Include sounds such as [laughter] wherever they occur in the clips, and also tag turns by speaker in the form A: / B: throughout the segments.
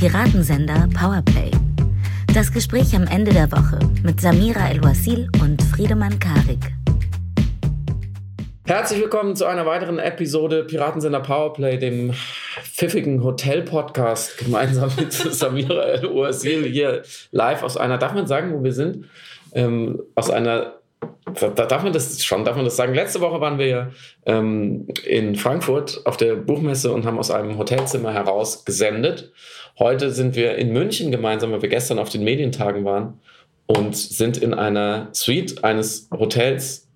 A: Piratensender Powerplay. Das Gespräch am Ende der Woche mit Samira El-Wasil und Friedemann Karik.
B: Herzlich willkommen zu einer weiteren Episode Piratensender Powerplay, dem pfiffigen Hotel-Podcast, gemeinsam mit [laughs] Samira El-Wasil hier live aus einer, darf man sagen, wo wir sind? Ähm, aus einer darf man das schon, darf man das sagen. Letzte Woche waren wir ähm, in Frankfurt auf der Buchmesse und haben aus einem Hotelzimmer heraus gesendet. Heute sind wir in München gemeinsam, weil wir gestern auf den Medientagen waren und sind in einer Suite eines Hotels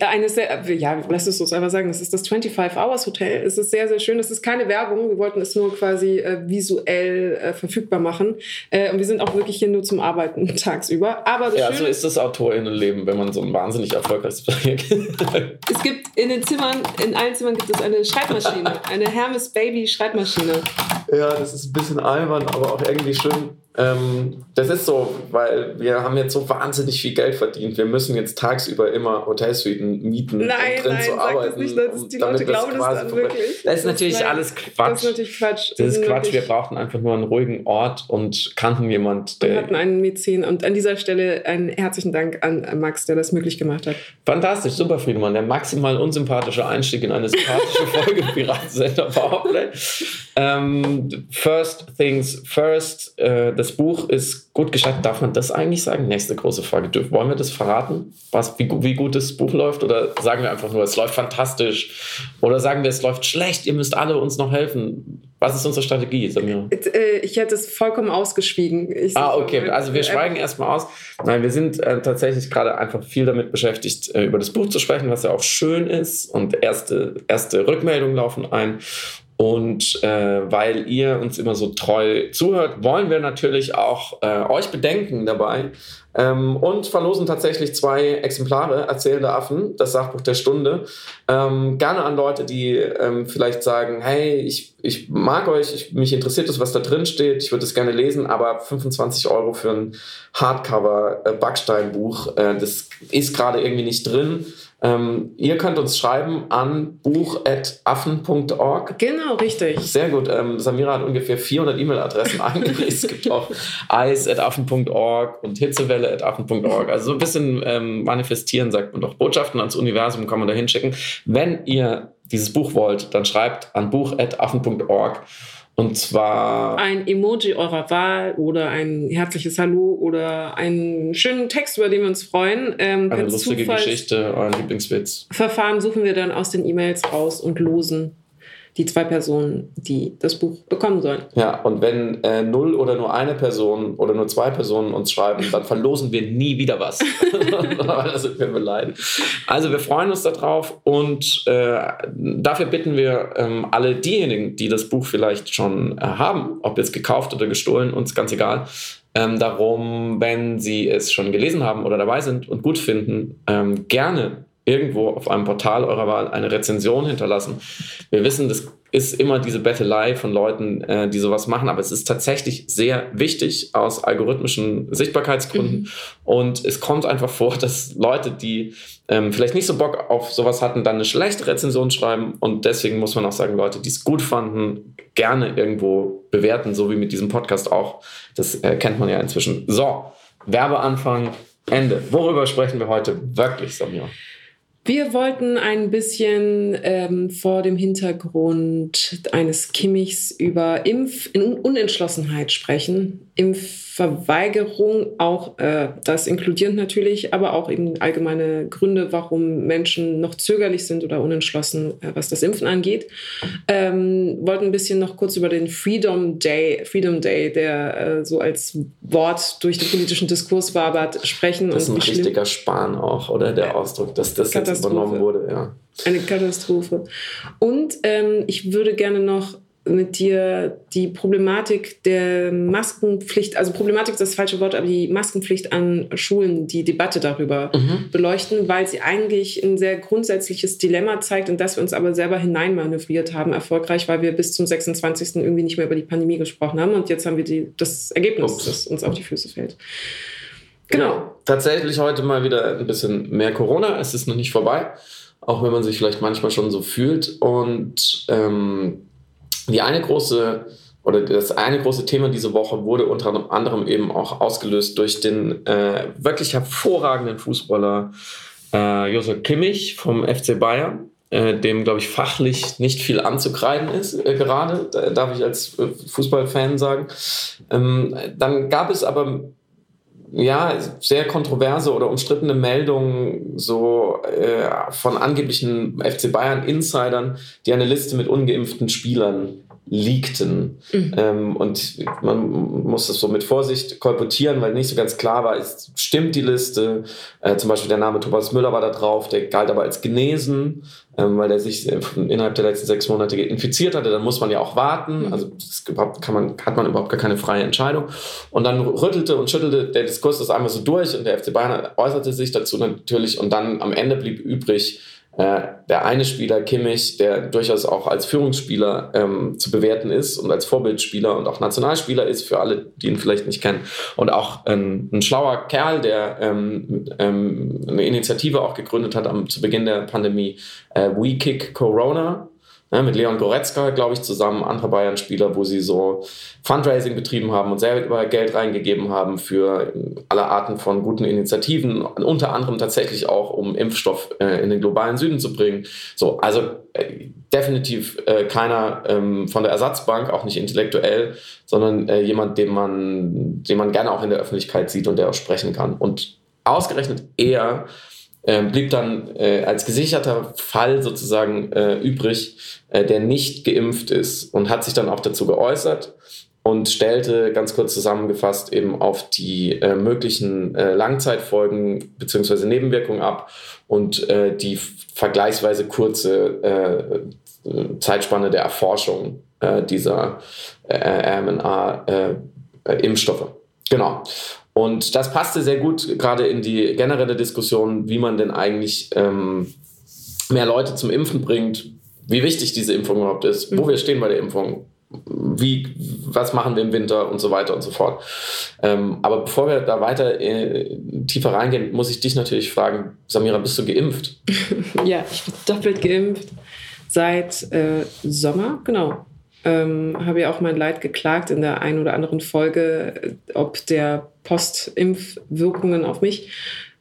C: eine sehr, ja, lass es uns einfach sagen, das ist das 25 Hours Hotel. Es ist sehr, sehr schön. Es ist keine Werbung. Wir wollten es nur quasi äh, visuell äh, verfügbar machen. Äh, und wir sind auch wirklich hier nur zum Arbeiten [laughs] tagsüber. Aber
B: ja, so ist das Autorinnenleben, wenn man so ein wahnsinnig erfolgreiches Projekt [laughs]
C: Es gibt in den Zimmern, in allen Zimmern gibt es eine Schreibmaschine. Eine Hermes Baby Schreibmaschine.
B: Ja, das ist ein bisschen albern, aber auch irgendwie schön das ist so, weil wir haben jetzt so wahnsinnig viel Geld verdient. Wir müssen jetzt tagsüber immer Hotelsuiten mieten,
C: nein,
B: um drin
C: nein,
B: zu arbeiten.
C: Das nicht, das, die Leute glauben das dann wirklich.
B: Das ist natürlich
C: nein,
B: alles Quatsch.
C: Das ist natürlich Quatsch.
B: Das, das ist Quatsch. Wir brauchten einfach nur einen ruhigen Ort und kannten jemand,
C: der... Wir hatten einen Mäzen und an dieser Stelle einen herzlichen Dank an Max, der das möglich gemacht hat.
B: Fantastisch, super Friedemann. Der maximal unsympathische Einstieg in eine sympathische [laughs] Folge Piratensender Powerplay. Ähm, first things first. Äh, das Buch ist gut gestaltet. Darf man das eigentlich sagen? Nächste große Frage. Wollen wir das verraten, was, wie, wie gut das Buch läuft? Oder sagen wir einfach nur, es läuft fantastisch? Oder sagen wir, es läuft schlecht, ihr müsst alle uns noch helfen? Was ist unsere Strategie, Samira?
C: Äh, ich hätte es vollkommen ausgeschwiegen. Ich
B: ah, okay. Also wir schweigen erstmal aus. Nein, wir sind äh, tatsächlich gerade einfach viel damit beschäftigt, äh, über das Buch zu sprechen, was ja auch schön ist. Und erste, erste Rückmeldungen laufen ein. Und äh, weil ihr uns immer so treu zuhört, wollen wir natürlich auch äh, euch bedenken dabei ähm, und verlosen tatsächlich zwei Exemplare Erzählende Affen, das Sachbuch der Stunde. Ähm, gerne an Leute, die ähm, vielleicht sagen, hey, ich, ich mag euch, ich, mich interessiert das, was da drin steht, ich würde es gerne lesen, aber 25 Euro für ein Hardcover-Backsteinbuch, äh, das ist gerade irgendwie nicht drin. Ähm, ihr könnt uns schreiben an buch.affen.org.
C: Genau, richtig.
B: Sehr gut. Ähm, Samira hat ungefähr 400 E-Mail-Adressen [laughs] angelegt. es gibt auch eis.affen.org und hitzewelle.affen.org. Also so ein bisschen ähm, manifestieren, sagt man doch. Botschaften ans Universum kann man da hinschicken. Wenn ihr dieses Buch wollt, dann schreibt an buch.affen.org. Und zwar.
C: Ein Emoji eurer Wahl oder ein herzliches Hallo oder einen schönen Text, über den wir uns freuen.
B: Ähm, eine lustige Zufalls Geschichte, euren Lieblingswitz.
C: Verfahren suchen wir dann aus den E-Mails raus und losen die zwei Personen, die das Buch bekommen sollen.
B: Ja, und wenn äh, null oder nur eine Person oder nur zwei Personen uns schreiben, dann verlosen wir nie wieder was. da sind wir beleidigt. Also wir freuen uns darauf und äh, dafür bitten wir ähm, alle diejenigen, die das Buch vielleicht schon äh, haben, ob jetzt gekauft oder gestohlen, uns ganz egal, ähm, darum, wenn Sie es schon gelesen haben oder dabei sind und gut finden, ähm, gerne irgendwo auf einem Portal eurer Wahl eine Rezension hinterlassen. Wir wissen, das ist immer diese Bettelei von Leuten, äh, die sowas machen, aber es ist tatsächlich sehr wichtig aus algorithmischen Sichtbarkeitsgründen. Mhm. Und es kommt einfach vor, [laughs] dass Leute, die ähm, vielleicht nicht so Bock auf sowas hatten, dann eine schlechte Rezension schreiben. Und deswegen muss man auch sagen, Leute, die es gut fanden, gerne irgendwo bewerten, so wie mit diesem Podcast auch. Das äh, kennt man ja inzwischen. So, Werbeanfang, Ende. Worüber sprechen wir heute wirklich, Samir?
C: Wir wollten ein bisschen ähm, vor dem Hintergrund eines Kimmichs über Impfunentschlossenheit sprechen. Impfverweigerung, auch äh, das inkludiert natürlich, aber auch eben allgemeine Gründe, warum Menschen noch zögerlich sind oder unentschlossen, äh, was das Impfen angeht. Ähm, wollten ein bisschen noch kurz über den Freedom Day, Freedom Day, der äh, so als Wort durch den politischen Diskurs wabert, sprechen.
B: Das ist ein richtiger Spahn auch, oder der Ausdruck, dass das jetzt übernommen wurde. Ja.
C: Eine Katastrophe. Und ähm, ich würde gerne noch mit dir die Problematik der Maskenpflicht, also Problematik ist das falsche Wort, aber die Maskenpflicht an Schulen, die Debatte darüber mhm. beleuchten, weil sie eigentlich ein sehr grundsätzliches Dilemma zeigt, in das wir uns aber selber hineinmanövriert haben, erfolgreich, weil wir bis zum 26. irgendwie nicht mehr über die Pandemie gesprochen haben und jetzt haben wir die, das Ergebnis, Ups. das uns auf die Füße fällt.
B: Genau. Ja, tatsächlich heute mal wieder ein bisschen mehr Corona. Es ist noch nicht vorbei, auch wenn man sich vielleicht manchmal schon so fühlt. Und ähm, die eine große oder das eine große Thema diese Woche wurde unter anderem eben auch ausgelöst durch den äh, wirklich hervorragenden Fußballer äh, Josef Kimmich vom FC Bayern, äh, dem, glaube ich, fachlich nicht viel anzukreiden ist, äh, gerade, darf ich als äh, Fußballfan sagen. Ähm, dann gab es aber ja, sehr kontroverse oder umstrittene Meldungen so äh, von angeblichen FC Bayern Insidern, die eine Liste mit ungeimpften Spielern liegten. Mhm. Ähm, und man muss das so mit Vorsicht kolportieren, weil nicht so ganz klar war, ist, stimmt die Liste. Äh, zum Beispiel der Name Thomas Müller war da drauf, der galt aber als genesen, ähm, weil er sich innerhalb der letzten sechs Monate infiziert hatte. Dann muss man ja auch warten. Mhm. Also das kann man, hat man überhaupt gar keine freie Entscheidung. Und dann rüttelte und schüttelte der Diskurs das einmal so durch und der FC Bayern äußerte sich dazu natürlich und dann am Ende blieb übrig, äh, der eine Spieler, Kimmich, der durchaus auch als Führungsspieler ähm, zu bewerten ist und als Vorbildspieler und auch Nationalspieler ist, für alle, die ihn vielleicht nicht kennen. Und auch ähm, ein schlauer Kerl, der ähm, ähm eine Initiative auch gegründet hat am, zu Beginn der Pandemie, äh, We Kick Corona. Ne, mit Leon Goretzka, glaube ich, zusammen, andere Bayern-Spieler, wo sie so Fundraising betrieben haben und selber Geld reingegeben haben für alle Arten von guten Initiativen, unter anderem tatsächlich auch, um Impfstoff äh, in den globalen Süden zu bringen. So, also äh, definitiv äh, keiner ähm, von der Ersatzbank, auch nicht intellektuell, sondern äh, jemand, den man, den man gerne auch in der Öffentlichkeit sieht und der auch sprechen kann. Und ausgerechnet er äh, blieb dann äh, als gesicherter Fall sozusagen äh, übrig, äh, der nicht geimpft ist und hat sich dann auch dazu geäußert und stellte ganz kurz zusammengefasst eben auf die äh, möglichen äh, Langzeitfolgen bzw. Nebenwirkungen ab und die vergleichsweise kurze Zeitspanne der Erforschung dieser RMNA-Impfstoffe. Genau. Und das passte sehr gut gerade in die generelle Diskussion, wie man denn eigentlich ähm, mehr Leute zum Impfen bringt, wie wichtig diese Impfung überhaupt ist, mhm. wo wir stehen bei der Impfung, wie, was machen wir im Winter und so weiter und so fort. Ähm, aber bevor wir da weiter äh, tiefer reingehen, muss ich dich natürlich fragen, Samira, bist du geimpft? [laughs]
C: ja, ich bin doppelt geimpft seit äh, Sommer, genau ähm, habe ja auch mein Leid geklagt in der einen oder anderen Folge, äh, ob der Postimpfwirkungen auf mich.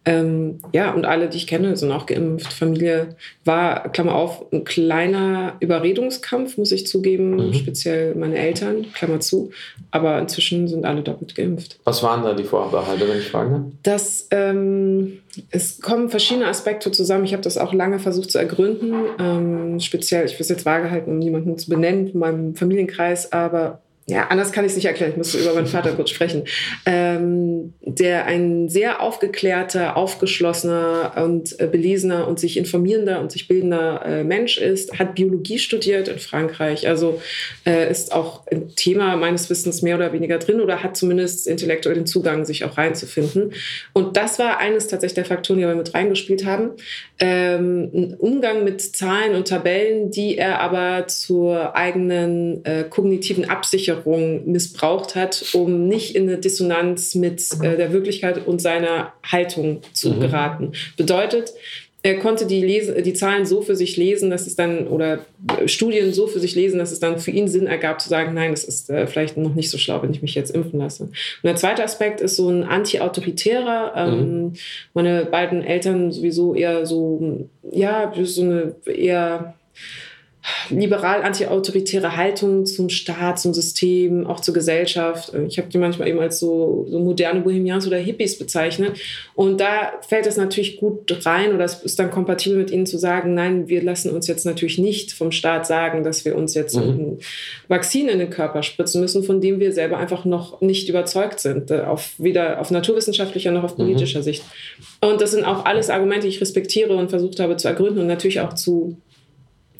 C: Ähm, ja, und alle, die ich kenne, sind auch geimpft. Familie war, Klammer auf, ein kleiner Überredungskampf, muss ich zugeben, mhm. speziell meine Eltern, Klammer zu. Aber inzwischen sind alle doppelt geimpft.
B: Was waren da die Vorbehalte, wenn ich frage?
C: Das, ähm, es kommen verschiedene Aspekte zusammen. Ich habe das auch lange versucht zu ergründen. Ähm, speziell, ich will es jetzt vage halten, um niemanden zu benennen in meinem Familienkreis, aber ja, anders kann ich es nicht erklären, ich musste über meinen Vater kurz sprechen, ähm, der ein sehr aufgeklärter, aufgeschlossener und äh, belesener und sich informierender und sich bildender äh, Mensch ist, hat Biologie studiert in Frankreich, also äh, ist auch ein Thema meines Wissens mehr oder weniger drin oder hat zumindest intellektuell den Zugang, sich auch reinzufinden. Und das war eines tatsächlich der Faktoren, die wir mit reingespielt haben. Ähm, ein Umgang mit Zahlen und Tabellen, die er aber zur eigenen äh, kognitiven Absicherung Versicherung missbraucht hat, um nicht in eine Dissonanz mit äh, der Wirklichkeit und seiner Haltung zu mhm. geraten. Bedeutet, er konnte die, Lese, die Zahlen so für sich lesen, dass es dann, oder Studien so für sich lesen, dass es dann für ihn Sinn ergab zu sagen, nein, das ist äh, vielleicht noch nicht so schlau, wenn ich mich jetzt impfen lasse. Und der zweite Aspekt ist so ein anti-autoritärer. Ähm, mhm. Meine beiden Eltern sowieso eher so, ja, so eine eher liberal antiautoritäre Haltung zum Staat, zum System, auch zur Gesellschaft. Ich habe die manchmal eben als so, so moderne Bohemians oder Hippies bezeichnet. Und da fällt es natürlich gut rein oder es ist dann kompatibel mit ihnen zu sagen, nein, wir lassen uns jetzt natürlich nicht vom Staat sagen, dass wir uns jetzt mhm. ein Vakzin in den Körper spritzen müssen, von dem wir selber einfach noch nicht überzeugt sind, äh, auf, weder auf naturwissenschaftlicher noch auf mhm. politischer mhm. Sicht. Und das sind auch alles Argumente, die ich respektiere und versucht habe zu ergründen und natürlich auch zu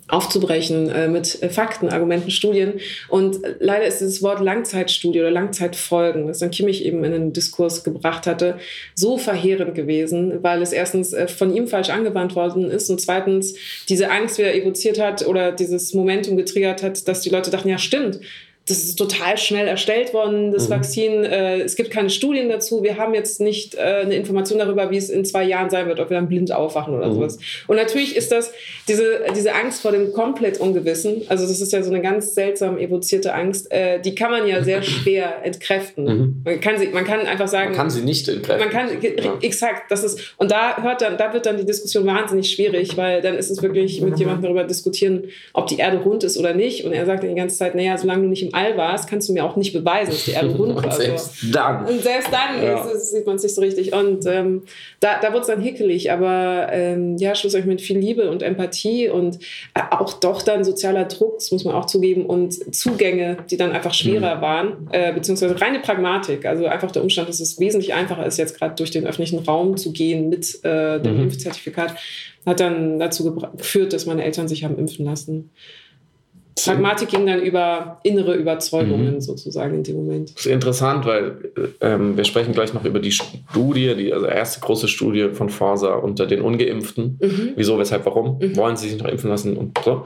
C: aufzubrechen äh, mit äh, Fakten, Argumenten, Studien. Und äh, leider ist dieses Wort Langzeitstudie oder Langzeitfolgen, das dann Kimmich eben in den Diskurs gebracht hatte, so verheerend gewesen, weil es erstens äh, von ihm falsch angewandt worden ist und zweitens diese Angst wieder evoziert hat oder dieses Momentum getriggert hat, dass die Leute dachten, ja stimmt, das ist total schnell erstellt worden, das mhm. Vakzin. Äh, es gibt keine Studien dazu. Wir haben jetzt nicht äh, eine Information darüber, wie es in zwei Jahren sein wird, ob wir dann blind aufwachen oder mhm. sowas. Und natürlich ist das diese, diese Angst vor dem komplett Ungewissen. Also das ist ja so eine ganz seltsam evozierte Angst. Äh, die kann man ja sehr [laughs] schwer entkräften. Mhm. Man, kann sie, man kann einfach sagen.
B: Man kann sie nicht entkräften.
C: Man kann, ja. exakt. Das ist, und da, hört dann, da wird dann die Diskussion wahnsinnig schwierig, weil dann ist es wirklich mit jemandem darüber diskutieren, ob die Erde rund ist oder nicht. Und er sagt dann die ganze Zeit, naja, solange du nicht im All warst, kannst du mir auch nicht beweisen, dass die Erde [laughs] rund war. Und
B: selbst so. dann.
C: Und selbst dann ja. ist, sieht man es nicht so richtig. Und ähm, da, da wird es dann hickelig. Aber ähm, ja, schlussendlich mit viel Liebe und Empathie und äh, auch doch dann sozialer Druck, das muss man auch zugeben, und Zugänge, die dann einfach schwerer mhm. waren, äh, beziehungsweise reine Pragmatik. Also einfach der Umstand, dass es wesentlich einfacher ist, jetzt gerade durch den öffentlichen Raum zu gehen mit äh, dem mhm. Impfzertifikat, hat dann dazu geführt, dass meine Eltern sich haben impfen lassen. Pragmatik ging dann über innere Überzeugungen mhm. sozusagen in dem Moment.
B: Das ist interessant, weil ähm, wir sprechen gleich noch über die Studie, die also erste große Studie von Forsa unter den Ungeimpften. Mhm. Wieso, weshalb, warum? Mhm. Wollen sie sich noch impfen lassen und so.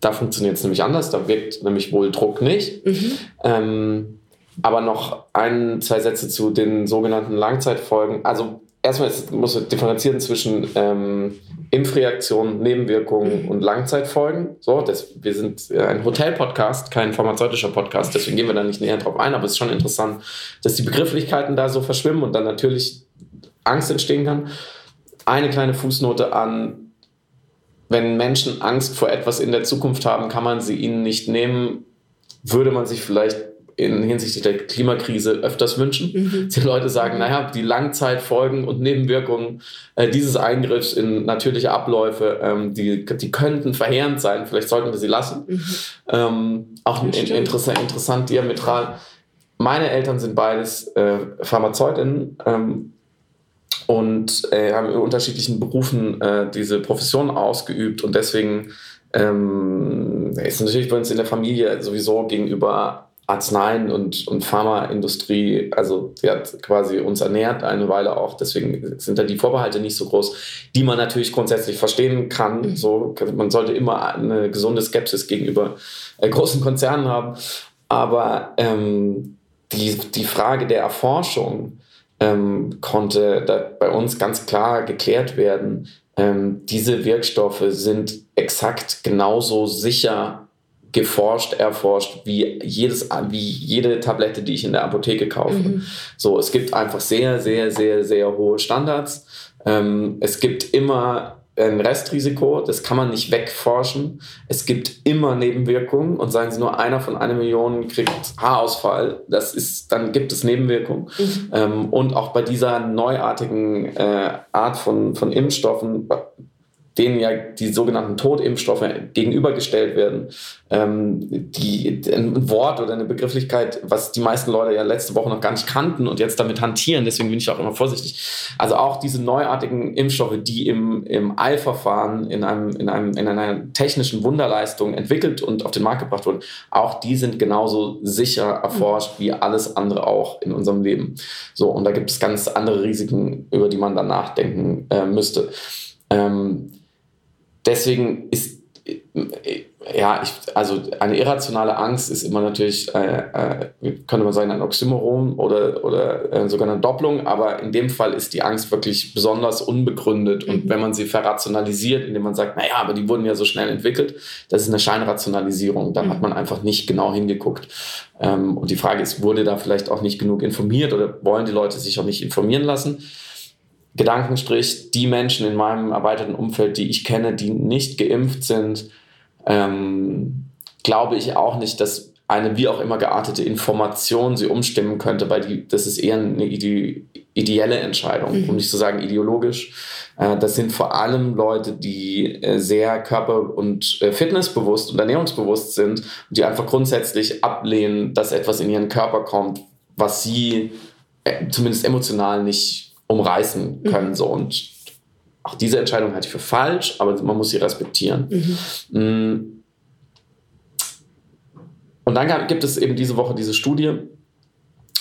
B: Da funktioniert es nämlich anders, da wirkt nämlich wohl Druck nicht. Mhm. Ähm, aber noch ein, zwei Sätze zu den sogenannten Langzeitfolgen. Also erstmal muss man differenzieren zwischen ähm, Impfreaktionen, Nebenwirkungen und Langzeitfolgen. So, das, wir sind ein Hotel-Podcast, kein pharmazeutischer Podcast, deswegen gehen wir da nicht näher drauf ein, aber es ist schon interessant, dass die Begrifflichkeiten da so verschwimmen und dann natürlich Angst entstehen kann. Eine kleine Fußnote an, wenn Menschen Angst vor etwas in der Zukunft haben, kann man sie ihnen nicht nehmen, würde man sich vielleicht in hinsichtlich der Klimakrise öfters wünschen. Mhm. Die Leute sagen, naja, die Langzeitfolgen und Nebenwirkungen äh, dieses Eingriffs in natürliche Abläufe, ähm, die, die könnten verheerend sein, vielleicht sollten wir sie lassen. Mhm. Ähm, auch in, interessant, interessant diametral. Meine Eltern sind beides äh, Pharmazeutinnen ähm, und äh, haben in unterschiedlichen Berufen äh, diese Profession ausgeübt und deswegen ähm, ist natürlich bei uns in der Familie sowieso gegenüber Arzneien und, und Pharmaindustrie, also sie hat quasi uns ernährt eine Weile auch, deswegen sind da die Vorbehalte nicht so groß, die man natürlich grundsätzlich verstehen kann. Mhm. So, man sollte immer eine gesunde Skepsis gegenüber äh, großen Konzernen haben. Aber ähm, die, die Frage der Erforschung ähm, konnte bei uns ganz klar geklärt werden. Ähm, diese Wirkstoffe sind exakt genauso sicher geforscht, erforscht, wie, jedes, wie jede Tablette, die ich in der Apotheke kaufe. Mhm. So, es gibt einfach sehr, sehr, sehr, sehr hohe Standards. Ähm, es gibt immer ein Restrisiko, das kann man nicht wegforschen. Es gibt immer Nebenwirkungen und sagen Sie nur, einer von einer Million kriegt Haarausfall, das ist, dann gibt es Nebenwirkungen. Mhm. Ähm, und auch bei dieser neuartigen äh, Art von, von Impfstoffen denen ja die sogenannten Totimpfstoffe gegenübergestellt werden, ähm, die, ein Wort oder eine Begrifflichkeit, was die meisten Leute ja letzte Woche noch gar nicht kannten und jetzt damit hantieren, deswegen bin ich auch immer vorsichtig. Also auch diese neuartigen Impfstoffe, die im, im Eilverfahren in, einem, in, einem, in einer technischen Wunderleistung entwickelt und auf den Markt gebracht wurden, auch die sind genauso sicher erforscht wie alles andere auch in unserem Leben. So, und da gibt es ganz andere Risiken, über die man dann nachdenken äh, müsste. Ähm, deswegen ist, ja, ich, also eine irrationale Angst ist immer natürlich, äh, äh, könnte man sagen, ein Oxymoron oder, oder äh, sogar eine Doppelung, aber in dem Fall ist die Angst wirklich besonders unbegründet. Und mhm. wenn man sie verrationalisiert, indem man sagt, naja, aber die wurden ja so schnell entwickelt, das ist eine Scheinrationalisierung. Da mhm. hat man einfach nicht genau hingeguckt. Ähm, und die Frage ist, wurde da vielleicht auch nicht genug informiert oder wollen die Leute sich auch nicht informieren lassen? Gedankenstrich, die Menschen in meinem erweiterten Umfeld, die ich kenne, die nicht geimpft sind, ähm, glaube ich auch nicht, dass eine wie auch immer geartete Information sie umstimmen könnte, weil die, das ist eher eine ide ideelle Entscheidung, mhm. um nicht zu sagen ideologisch. Äh, das sind vor allem Leute, die äh, sehr körper- und äh, fitnessbewusst und ernährungsbewusst sind und die einfach grundsätzlich ablehnen, dass etwas in ihren Körper kommt, was sie äh, zumindest emotional nicht umreißen mhm. können. Mhm. So. Und auch diese Entscheidung halte ich für falsch, aber man muss sie respektieren. Mhm. Mm. Und dann gibt es eben diese Woche diese Studie,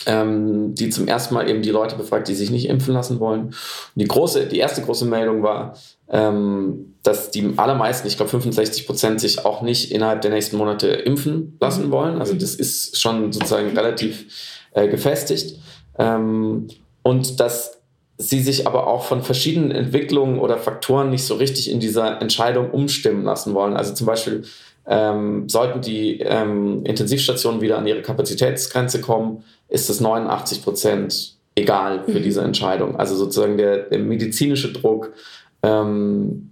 B: ähm, die zum ersten Mal eben die Leute befragt, die sich nicht impfen lassen wollen. Und die, große, die erste große Meldung war, ähm, dass die allermeisten, ich glaube 65 Prozent, sich auch nicht innerhalb der nächsten Monate impfen lassen mhm. wollen. Also das ist schon sozusagen relativ äh, gefestigt. Ähm, und dass sie sich aber auch von verschiedenen Entwicklungen oder Faktoren nicht so richtig in dieser Entscheidung umstimmen lassen wollen. Also zum Beispiel ähm, sollten die ähm, Intensivstationen wieder an ihre Kapazitätsgrenze kommen, ist es 89 Prozent egal für mhm. diese Entscheidung. Also sozusagen der, der medizinische Druck ähm,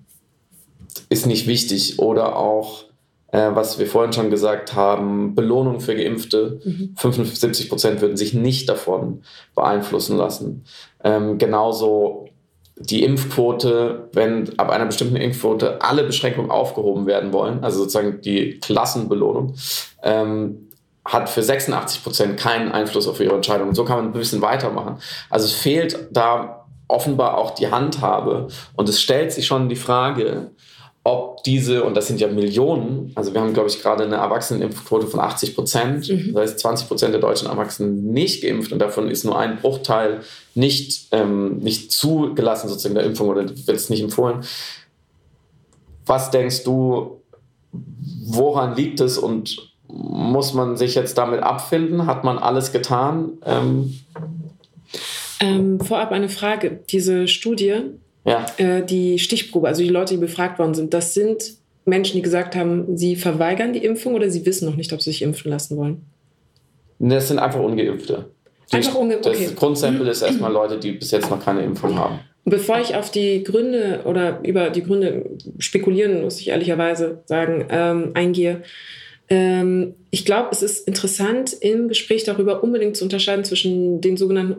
B: ist nicht wichtig oder auch äh, was wir vorhin schon gesagt haben, Belohnung für Geimpfte. Mhm. 75 Prozent würden sich nicht davon beeinflussen lassen. Ähm, genauso die Impfquote, wenn ab einer bestimmten Impfquote alle Beschränkungen aufgehoben werden wollen, also sozusagen die Klassenbelohnung, ähm, hat für 86 Prozent keinen Einfluss auf ihre Entscheidung. so kann man ein bisschen weitermachen. Also es fehlt da offenbar auch die Handhabe und es stellt sich schon die Frage, ob diese, und das sind ja Millionen, also wir haben, glaube ich, gerade eine Erwachsenenimpfquote von 80 Prozent, mhm. das heißt 20 Prozent der deutschen Erwachsenen nicht geimpft und davon ist nur ein Bruchteil nicht, ähm, nicht zugelassen, sozusagen der Impfung oder wird es nicht empfohlen. Was denkst du, woran liegt es und muss man sich jetzt damit abfinden? Hat man alles getan? Ähm,
C: ähm, vorab eine Frage. Diese Studie, ja. Äh, die Stichprobe, also die Leute, die befragt worden sind, das sind Menschen, die gesagt haben, sie verweigern die Impfung oder sie wissen noch nicht, ob sie sich impfen lassen wollen?
B: Das sind einfach Ungeimpfte. Die, einfach Ungeimpfte. Okay. Das Grundsample ist erstmal Leute, die bis jetzt noch keine Impfung haben.
C: Bevor ich auf die Gründe oder über die Gründe spekulieren, muss ich ehrlicherweise sagen, ähm, eingehe, ähm, ich glaube, es ist interessant, im Gespräch darüber unbedingt zu unterscheiden zwischen den sogenannten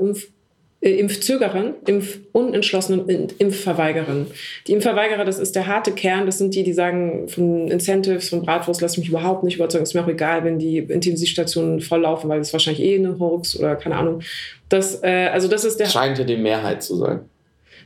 C: Impfzögerern, Impfunentschlossenen und Impfverweigerern. Die Impfverweigerer, das ist der harte Kern, das sind die, die sagen, von Incentives, von Bratwurst lass mich überhaupt nicht überzeugen, ist mir auch egal, wenn die Intensivstationen volllaufen, weil das wahrscheinlich eh eine Hoax oder keine Ahnung. Das, äh, also das ist der
B: Scheint ja die Mehrheit zu sein.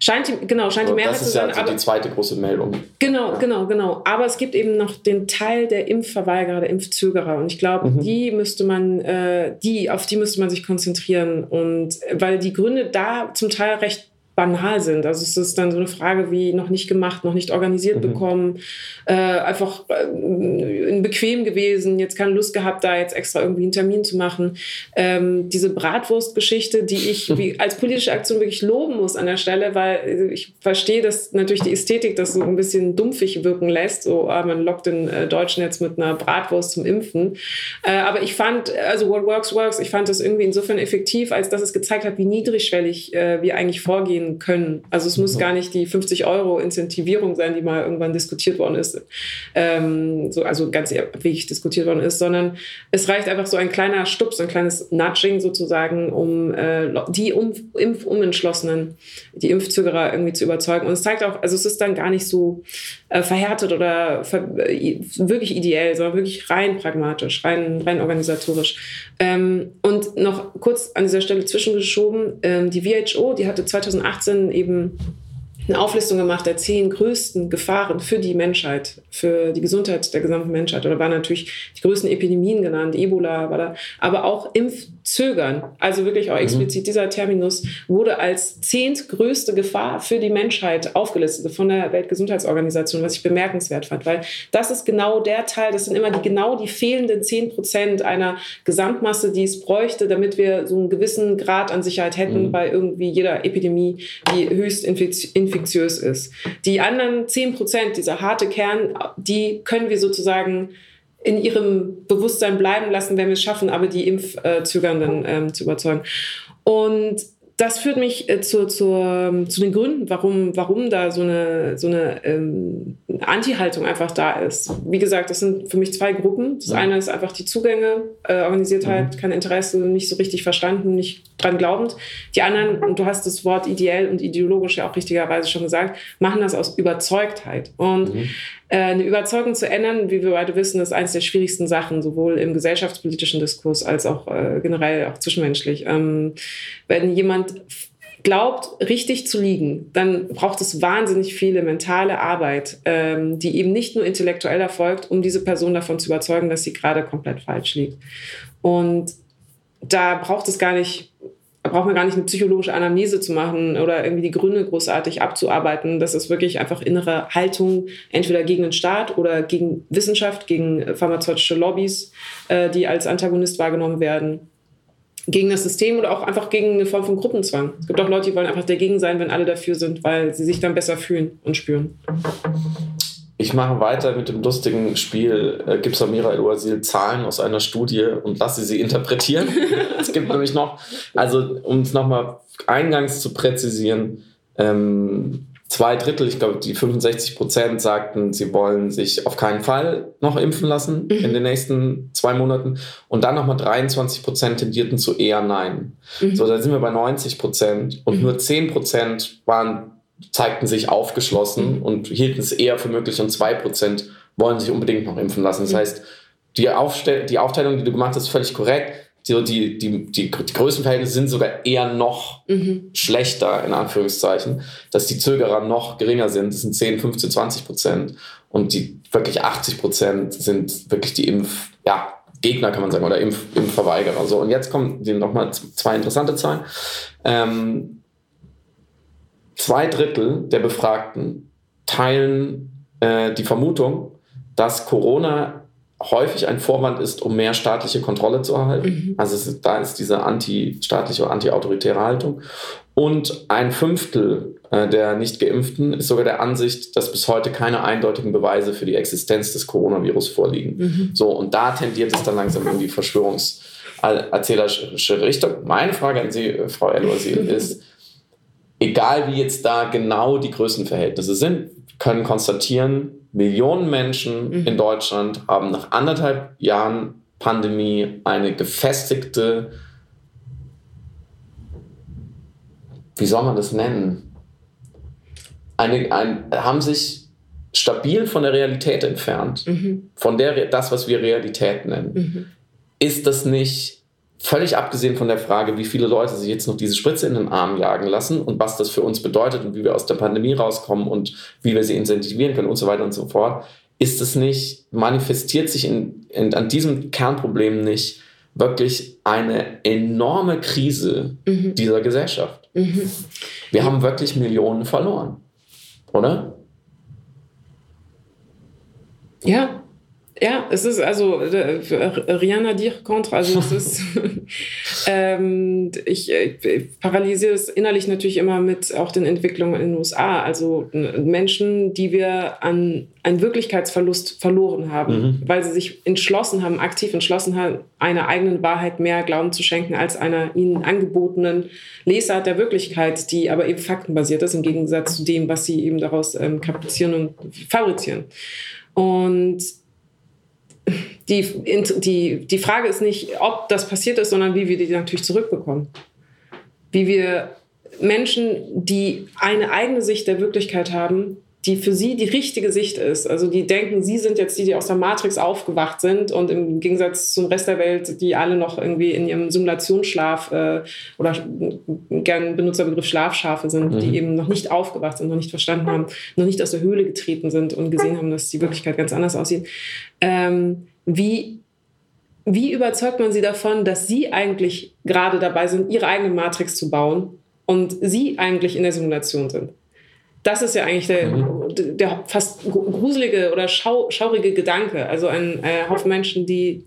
C: Scheint die, genau, scheint die Mehrheit
B: zu sein. Das ist ja die zweite große Meldung.
C: Genau, genau, genau. Aber es gibt eben noch den Teil der Impfverweigerer, der Impfzögerer. Und ich glaube, mhm. die müsste man, äh, die, auf die müsste man sich konzentrieren. Und weil die Gründe da zum Teil recht banal sind. Also es ist dann so eine Frage wie noch nicht gemacht, noch nicht organisiert mhm. bekommen, äh, einfach äh, bequem gewesen, jetzt keine Lust gehabt, da jetzt extra irgendwie einen Termin zu machen. Ähm, diese Bratwurst-Geschichte, die ich [laughs] wie, als politische Aktion wirklich loben muss an der Stelle, weil ich verstehe, dass natürlich die Ästhetik das so ein bisschen dumpfig wirken lässt. So, ah, man lockt den äh, Deutschen jetzt mit einer Bratwurst zum Impfen. Äh, aber ich fand, also what works, works, ich fand das irgendwie insofern effektiv, als dass es gezeigt hat, wie niedrigschwellig äh, wir eigentlich vorgehen können. Also es muss gar nicht die 50 Euro Incentivierung sein, die mal irgendwann diskutiert worden ist, ähm, so, also ganz abwegig diskutiert worden ist, sondern es reicht einfach so ein kleiner Stups, ein kleines Nudging sozusagen, um äh, die um, Impfumentschlossenen, die Impfzögerer irgendwie zu überzeugen. Und es zeigt auch, also es ist dann gar nicht so äh, verhärtet oder ver äh, wirklich ideell, sondern wirklich rein pragmatisch, rein, rein organisatorisch. Ähm, und noch kurz an dieser Stelle zwischengeschoben, ähm, die WHO, die hatte 2018 eben eine Auflistung gemacht der zehn größten Gefahren für die Menschheit, für die Gesundheit der gesamten Menschheit. Da waren natürlich die größten Epidemien genannt, Ebola war da, aber auch Impfzögern, also wirklich auch mhm. explizit dieser Terminus, wurde als zehntgrößte Gefahr für die Menschheit aufgelistet von der Weltgesundheitsorganisation, was ich bemerkenswert fand, weil das ist genau der Teil, das sind immer die genau die fehlenden zehn Prozent einer Gesamtmasse, die es bräuchte, damit wir so einen gewissen Grad an Sicherheit hätten mhm. bei irgendwie jeder Epidemie, die höchst infektiös ist. Die anderen 10 Prozent, dieser harte Kern, die können wir sozusagen in ihrem Bewusstsein bleiben lassen, wenn wir es schaffen, aber die Impfzögernden ähm, zu überzeugen. Und das führt mich äh, zu, zu, ähm, zu den Gründen, warum, warum da so eine, so eine ähm, Anti-Haltung einfach da ist. Wie gesagt, das sind für mich zwei Gruppen. Das ja. eine ist einfach die Zugänge, äh, Organisiertheit, mhm. kein Interesse, nicht so richtig verstanden, nicht dran glaubend. Die anderen, und du hast das Wort ideell und ideologisch ja auch richtigerweise schon gesagt, machen das aus Überzeugtheit. Und mhm. Äh, eine Überzeugung zu ändern, wie wir beide wissen, ist eines der schwierigsten Sachen, sowohl im gesellschaftspolitischen Diskurs als auch äh, generell auch zwischenmenschlich. Ähm, wenn jemand glaubt, richtig zu liegen, dann braucht es wahnsinnig viele mentale Arbeit, ähm, die eben nicht nur intellektuell erfolgt, um diese Person davon zu überzeugen, dass sie gerade komplett falsch liegt. Und da braucht es gar nicht, braucht man gar nicht eine psychologische Anamnese zu machen oder irgendwie die Gründe großartig abzuarbeiten. Das ist wirklich einfach innere Haltung, entweder gegen den Staat oder gegen Wissenschaft, gegen pharmazeutische Lobbys, äh, die als Antagonist wahrgenommen werden gegen das System oder auch einfach gegen eine Form von Gruppenzwang. Es gibt auch Leute, die wollen einfach dagegen sein, wenn alle dafür sind, weil sie sich dann besser fühlen und spüren.
B: Ich mache weiter mit dem lustigen Spiel. Äh, gib Samira El-Wazil Zahlen aus einer Studie und lasse sie interpretieren. [laughs] es gibt nämlich noch, also um es nochmal eingangs zu präzisieren, ähm, zwei Drittel, ich glaube, die 65 Prozent sagten, sie wollen sich auf keinen Fall noch impfen lassen mhm. in den nächsten zwei Monaten. Und dann nochmal 23 Prozent tendierten zu eher Nein. Mhm. So, da sind wir bei 90 Prozent. Und mhm. nur 10 Prozent waren, zeigten sich aufgeschlossen mhm. und hielten es eher für möglich. Und 2 Prozent wollen sich unbedingt noch impfen lassen. Das mhm. heißt, die, Aufstell die Aufteilung, die du gemacht hast, ist völlig korrekt die, die, die, die, die Größenverhältnisse sind sogar eher noch mhm. schlechter, in Anführungszeichen, dass die Zögerer noch geringer sind. Das sind 10, 15, 20 Prozent. Und die wirklich 80 Prozent sind wirklich die Impf, ja, Gegner, kann man sagen, oder Impf, Impfverweigerer. So, und jetzt kommen nochmal zwei interessante Zahlen. Ähm, zwei Drittel der Befragten teilen äh, die Vermutung, dass Corona häufig ein Vorwand ist, um mehr staatliche Kontrolle zu erhalten. Mhm. Also ist, da ist diese anti-staatliche anti-autoritäre Haltung. Und ein Fünftel äh, der Nicht-Geimpften ist sogar der Ansicht, dass bis heute keine eindeutigen Beweise für die Existenz des Coronavirus vorliegen. Mhm. So, und da tendiert es dann langsam in die verschwörungserzählerische Richtung. Meine Frage an Sie, Frau El-Wazir, [laughs] ist, egal wie jetzt da genau die Größenverhältnisse sind, können konstatieren, Millionen Menschen mhm. in Deutschland haben nach anderthalb Jahren Pandemie eine gefestigte, wie soll man das nennen? Eine, ein, haben sich stabil von der Realität entfernt, mhm. von der das, was wir Realität nennen. Mhm. Ist das nicht völlig abgesehen von der Frage, wie viele Leute sich jetzt noch diese Spritze in den Arm jagen lassen und was das für uns bedeutet und wie wir aus der Pandemie rauskommen und wie wir sie incentivieren können und so weiter und so fort, ist es nicht, manifestiert sich in, in, an diesem Kernproblem nicht wirklich eine enorme Krise mhm. dieser Gesellschaft. Mhm. Wir haben wirklich Millionen verloren, oder?
C: Ja, ja, es ist also äh, Rihanna dire contre, also es ist [laughs] ähm, ich, ich paralysiere es innerlich natürlich immer mit auch den Entwicklungen in den USA. Also Menschen, die wir an einen Wirklichkeitsverlust verloren haben, mhm. weil sie sich entschlossen haben, aktiv entschlossen haben, einer eigenen Wahrheit mehr Glauben zu schenken als einer ihnen angebotenen Lesart der Wirklichkeit, die aber eben faktenbasiert ist, im Gegensatz zu dem, was sie eben daraus ähm, kaprizieren und fabrizieren. Und die, die, die Frage ist nicht, ob das passiert ist, sondern wie wir die natürlich zurückbekommen. Wie wir Menschen, die eine eigene Sicht der Wirklichkeit haben, die für sie die richtige Sicht ist. Also die denken, sie sind jetzt die, die aus der Matrix aufgewacht sind und im Gegensatz zum Rest der Welt, die alle noch irgendwie in ihrem Simulationsschlaf äh, oder gern Benutzerbegriff Schlafschafe sind, mhm. die eben noch nicht aufgewacht sind, noch nicht verstanden haben, noch nicht aus der Höhle getreten sind und gesehen haben, dass die Wirklichkeit ganz anders aussieht. Ähm, wie wie überzeugt man sie davon, dass sie eigentlich gerade dabei sind, ihre eigene Matrix zu bauen und sie eigentlich in der Simulation sind? Das ist ja eigentlich der, mhm. der fast gruselige oder schau, schaurige Gedanke. Also ein äh, Haufen Menschen, die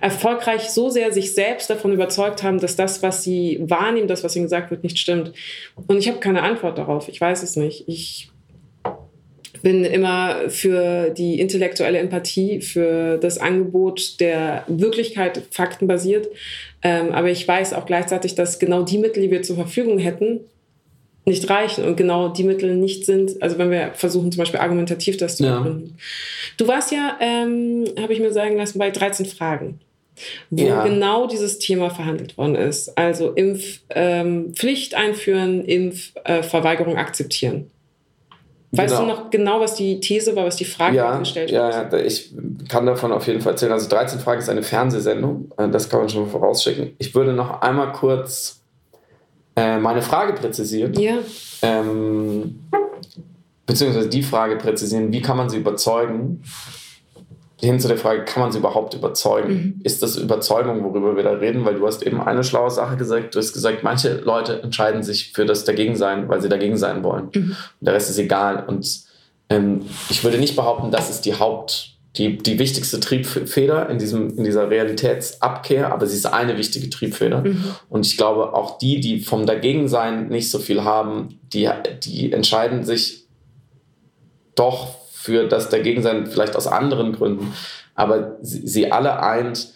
C: erfolgreich so sehr sich selbst davon überzeugt haben, dass das, was sie wahrnehmen, das, was ihnen gesagt wird, nicht stimmt. Und ich habe keine Antwort darauf. Ich weiß es nicht. Ich bin immer für die intellektuelle Empathie, für das Angebot der Wirklichkeit faktenbasiert. Ähm, aber ich weiß auch gleichzeitig, dass genau die Mittel, die wir zur Verfügung hätten, nicht reichen und genau die Mittel nicht sind, also wenn wir versuchen zum Beispiel argumentativ das zu begründen. Du warst ja, ähm, habe ich mir sagen lassen, bei 13 Fragen, wo ja. genau dieses Thema verhandelt worden ist. Also Impfpflicht ähm, einführen, Impfverweigerung äh, akzeptieren. Weißt genau. du noch genau, was die These war, was die Frage
B: ja,
C: gestellt
B: ja, Ja, ich kann davon auf jeden Fall erzählen. Also 13 Fragen ist eine Fernsehsendung, äh, das kann man schon vorausschicken. Ich würde noch einmal kurz äh, meine Frage präzisieren.
C: Ja.
B: Ähm, beziehungsweise die Frage präzisieren, wie kann man sie überzeugen, hin zu der Frage, kann man sie überhaupt überzeugen? Mhm. Ist das Überzeugung, worüber wir da reden? Weil du hast eben eine schlaue Sache gesagt. Du hast gesagt, manche Leute entscheiden sich für das Dagegensein, weil sie dagegen sein wollen. Mhm. der Rest ist egal. Und ähm, ich würde nicht behaupten, das ist die Haupt- die, die wichtigste Triebfeder in, diesem, in dieser Realitätsabkehr, aber sie ist eine wichtige Triebfeder. Mhm. Und ich glaube, auch die, die vom Dagegensein nicht so viel haben, die, die entscheiden sich doch für das Dagegensein, vielleicht aus anderen Gründen. Aber sie, sie alle eint,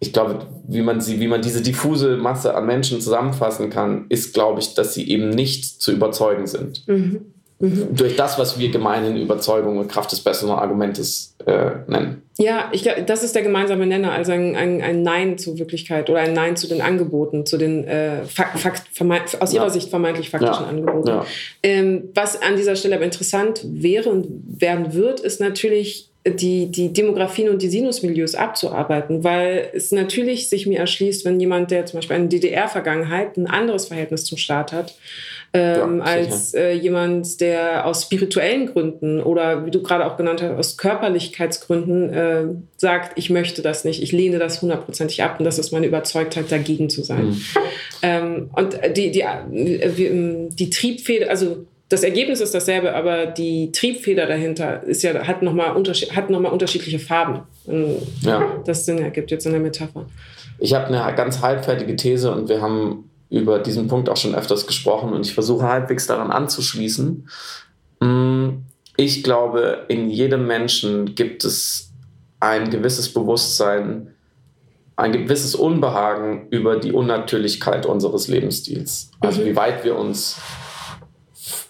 B: ich glaube, wie man, sie, wie man diese diffuse Masse an Menschen zusammenfassen kann, ist, glaube ich, dass sie eben nicht zu überzeugen sind. Mhm. Mhm. Durch das, was wir gemeinhin Überzeugung und Kraft des besseren Argumentes äh, nennen.
C: Ja, ich glaube, das ist der gemeinsame Nenner, also ein, ein, ein, Nein zur Wirklichkeit oder ein Nein zu den Angeboten, zu den äh, Fakt, Fakt, aus Ihrer ja. Sicht vermeintlich faktischen ja. Angeboten. Ja. Ähm, was an dieser Stelle aber interessant wäre und werden wird, ist natürlich die, die Demografien und die Sinusmilieus abzuarbeiten, weil es natürlich sich mir erschließt, wenn jemand, der zum Beispiel eine DDR-Vergangenheit ein anderes Verhältnis zum Staat hat, ähm, ja, als äh, jemand, der aus spirituellen Gründen oder wie du gerade auch genannt hast, aus Körperlichkeitsgründen äh, sagt, ich möchte das nicht, ich lehne das hundertprozentig ab und das ist meine Überzeugtheit, dagegen zu sein. Mhm. Ähm, und die, die, die, die Triebfeder, also das Ergebnis ist dasselbe, aber die Triebfeder dahinter ist ja, hat nochmal unterschied, noch unterschiedliche Farben. Ja. Das Sinn ergibt jetzt in der Metapher.
B: Ich habe eine ganz halbfertige These und wir haben über diesen Punkt auch schon öfters gesprochen und ich versuche halbwegs daran anzuschließen. Mm, ich glaube, in jedem Menschen gibt es ein gewisses Bewusstsein, ein gewisses Unbehagen über die Unnatürlichkeit unseres Lebensstils. Also mhm. wie weit wir uns,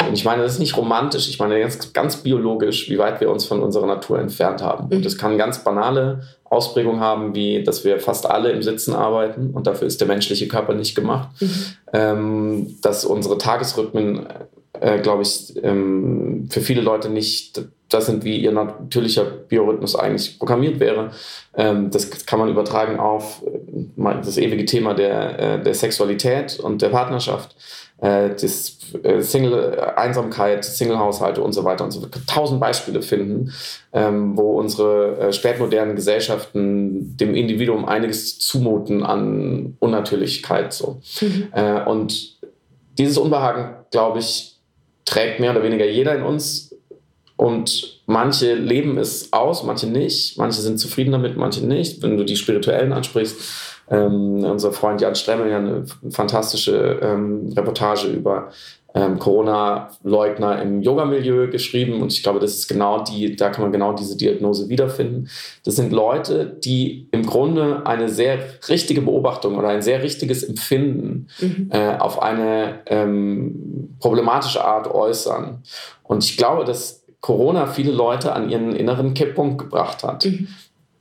B: und ich meine, das ist nicht romantisch, ich meine ganz, ganz biologisch, wie weit wir uns von unserer Natur entfernt haben. Mhm. Und das kann ganz banale Ausprägung haben, wie dass wir fast alle im Sitzen arbeiten und dafür ist der menschliche Körper nicht gemacht. Mhm. Ähm, dass unsere Tagesrhythmen, äh, glaube ich, ähm, für viele Leute nicht das sind, wie ihr natürlicher Biorhythmus eigentlich programmiert wäre. Ähm, das kann man übertragen auf äh, das ewige Thema der, äh, der Sexualität und der Partnerschaft. Äh, das äh, Single-Einsamkeit, Single-Haushalte und so weiter und so weiter. Tausend Beispiele finden, ähm, wo unsere äh, spätmodernen Gesellschaften dem Individuum einiges zumuten an Unnatürlichkeit. So. Mhm. Äh, und dieses Unbehagen, glaube ich, trägt mehr oder weniger jeder in uns. Und manche leben es aus, manche nicht. Manche sind zufrieden damit, manche nicht. Wenn du die Spirituellen ansprichst, ähm, unser Freund Jan Stremmel ja eine fantastische ähm, Reportage über ähm, Corona-Leugner im Yoga-Milieu geschrieben und ich glaube, das ist genau die, da kann man genau diese Diagnose wiederfinden. Das sind Leute, die im Grunde eine sehr richtige Beobachtung oder ein sehr richtiges Empfinden mhm. äh, auf eine ähm, problematische Art äußern. Und ich glaube, dass Corona viele Leute an ihren inneren Kipppunkt gebracht hat. Mhm.